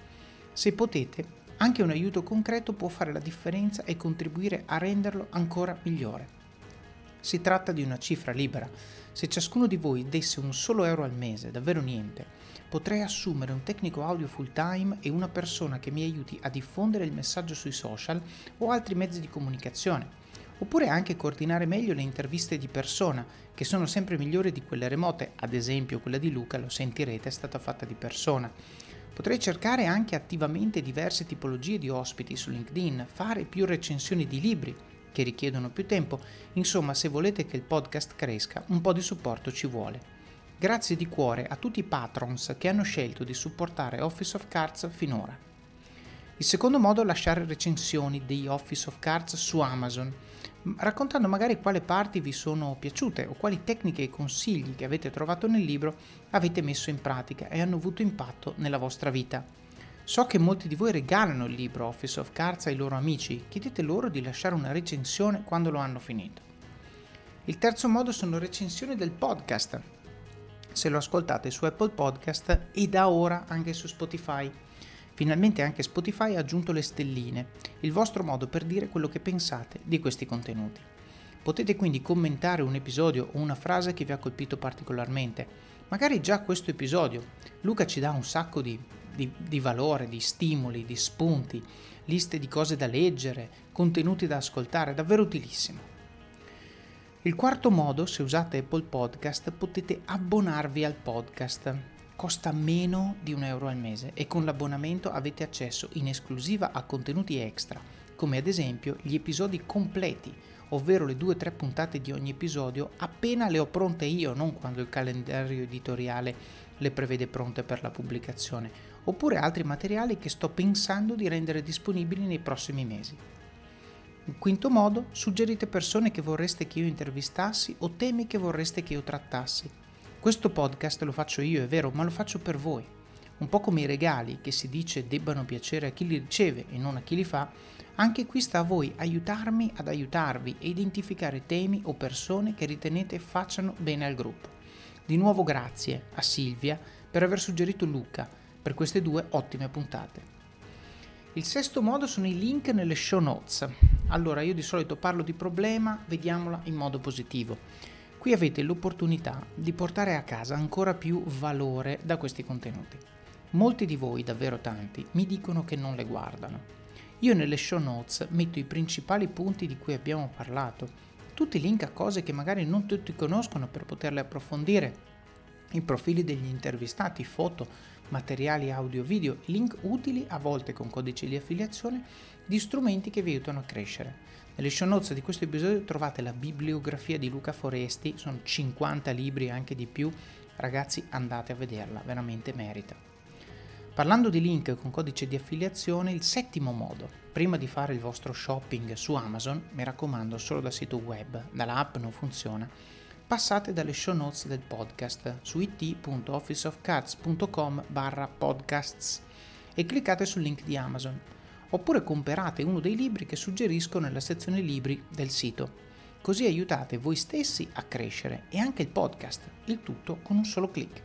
Se potete, anche un aiuto concreto può fare la differenza e contribuire a renderlo ancora migliore. Si tratta di una cifra libera. Se ciascuno di voi desse un solo euro al mese, davvero niente, potrei assumere un tecnico audio full time e una persona che mi aiuti a diffondere il messaggio sui social o altri mezzi di comunicazione. Oppure anche coordinare meglio le interviste di persona, che sono sempre migliori di quelle remote, ad esempio quella di Luca, lo sentirete, è stata fatta di persona. Potrei cercare anche attivamente diverse tipologie di ospiti su LinkedIn, fare più recensioni di libri che richiedono più tempo, insomma se volete che il podcast cresca un po' di supporto ci vuole. Grazie di cuore a tutti i patrons che hanno scelto di supportare Office of Cards finora. Il secondo modo è lasciare recensioni di Office of Cards su Amazon raccontando magari quali parti vi sono piaciute o quali tecniche e consigli che avete trovato nel libro avete messo in pratica e hanno avuto impatto nella vostra vita. So che molti di voi regalano il libro Office of Cards ai loro amici, chiedete loro di lasciare una recensione quando lo hanno finito. Il terzo modo sono recensioni del podcast. Se lo ascoltate su Apple Podcast e da ora anche su Spotify. Finalmente anche Spotify ha aggiunto le stelline, il vostro modo per dire quello che pensate di questi contenuti. Potete quindi commentare un episodio o una frase che vi ha colpito particolarmente, magari già questo episodio. Luca ci dà un sacco di, di, di valore, di stimoli, di spunti, liste di cose da leggere, contenuti da ascoltare, davvero utilissimo. Il quarto modo, se usate Apple Podcast, potete abbonarvi al podcast costa meno di un euro al mese e con l'abbonamento avete accesso in esclusiva a contenuti extra, come ad esempio gli episodi completi, ovvero le due o tre puntate di ogni episodio appena le ho pronte io, non quando il calendario editoriale le prevede pronte per la pubblicazione, oppure altri materiali che sto pensando di rendere disponibili nei prossimi mesi. Il quinto modo, suggerite persone che vorreste che io intervistassi o temi che vorreste che io trattassi questo podcast lo faccio io, è vero, ma lo faccio per voi. Un po' come i regali che si dice debbano piacere a chi li riceve e non a chi li fa, anche qui sta a voi aiutarmi ad aiutarvi e identificare temi o persone che ritenete facciano bene al gruppo. Di nuovo grazie a Silvia per aver suggerito Luca per queste due ottime puntate. Il sesto modo sono i link nelle show notes. Allora, io di solito parlo di problema, vediamola in modo positivo. Qui avete l'opportunità di portare a casa ancora più valore da questi contenuti. Molti di voi, davvero tanti, mi dicono che non le guardano. Io nelle show notes metto i principali punti di cui abbiamo parlato, tutti i link a cose che magari non tutti conoscono per poterle approfondire, i profili degli intervistati, foto, materiali audio-video, link utili a volte con codici di affiliazione di strumenti che vi aiutano a crescere. Nelle show notes di questo episodio trovate la bibliografia di Luca Foresti, sono 50 libri e anche di più, ragazzi andate a vederla, veramente merita. Parlando di link con codice di affiliazione, il settimo modo, prima di fare il vostro shopping su Amazon, mi raccomando solo dal sito web, dall'app non funziona, passate dalle show notes del podcast su it.officeofcards.com barra podcasts e cliccate sul link di Amazon oppure comprate uno dei libri che suggerisco nella sezione libri del sito. Così aiutate voi stessi a crescere e anche il podcast, il tutto con un solo clic.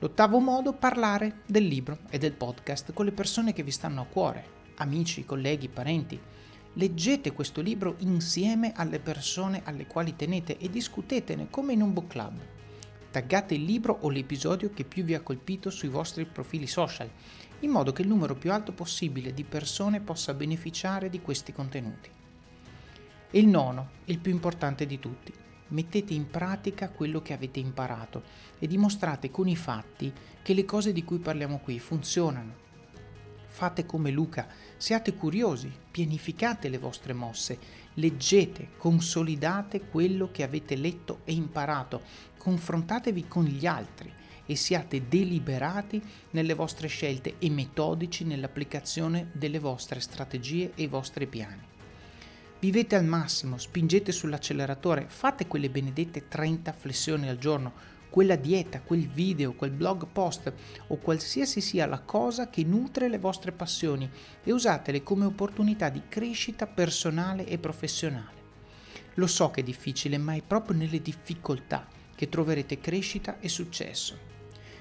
L'ottavo modo, parlare del libro e del podcast con le persone che vi stanno a cuore, amici, colleghi, parenti. Leggete questo libro insieme alle persone alle quali tenete e discutetene come in un book club. Taggate il libro o l'episodio che più vi ha colpito sui vostri profili social in modo che il numero più alto possibile di persone possa beneficiare di questi contenuti. E il nono, il più importante di tutti, mettete in pratica quello che avete imparato e dimostrate con i fatti che le cose di cui parliamo qui funzionano. Fate come Luca, siate curiosi, pianificate le vostre mosse, leggete, consolidate quello che avete letto e imparato, confrontatevi con gli altri e siate deliberati nelle vostre scelte e metodici nell'applicazione delle vostre strategie e i vostri piani. Vivete al massimo, spingete sull'acceleratore, fate quelle benedette 30 flessioni al giorno, quella dieta, quel video, quel blog post o qualsiasi sia la cosa che nutre le vostre passioni e usatele come opportunità di crescita personale e professionale. Lo so che è difficile, ma è proprio nelle difficoltà che troverete crescita e successo.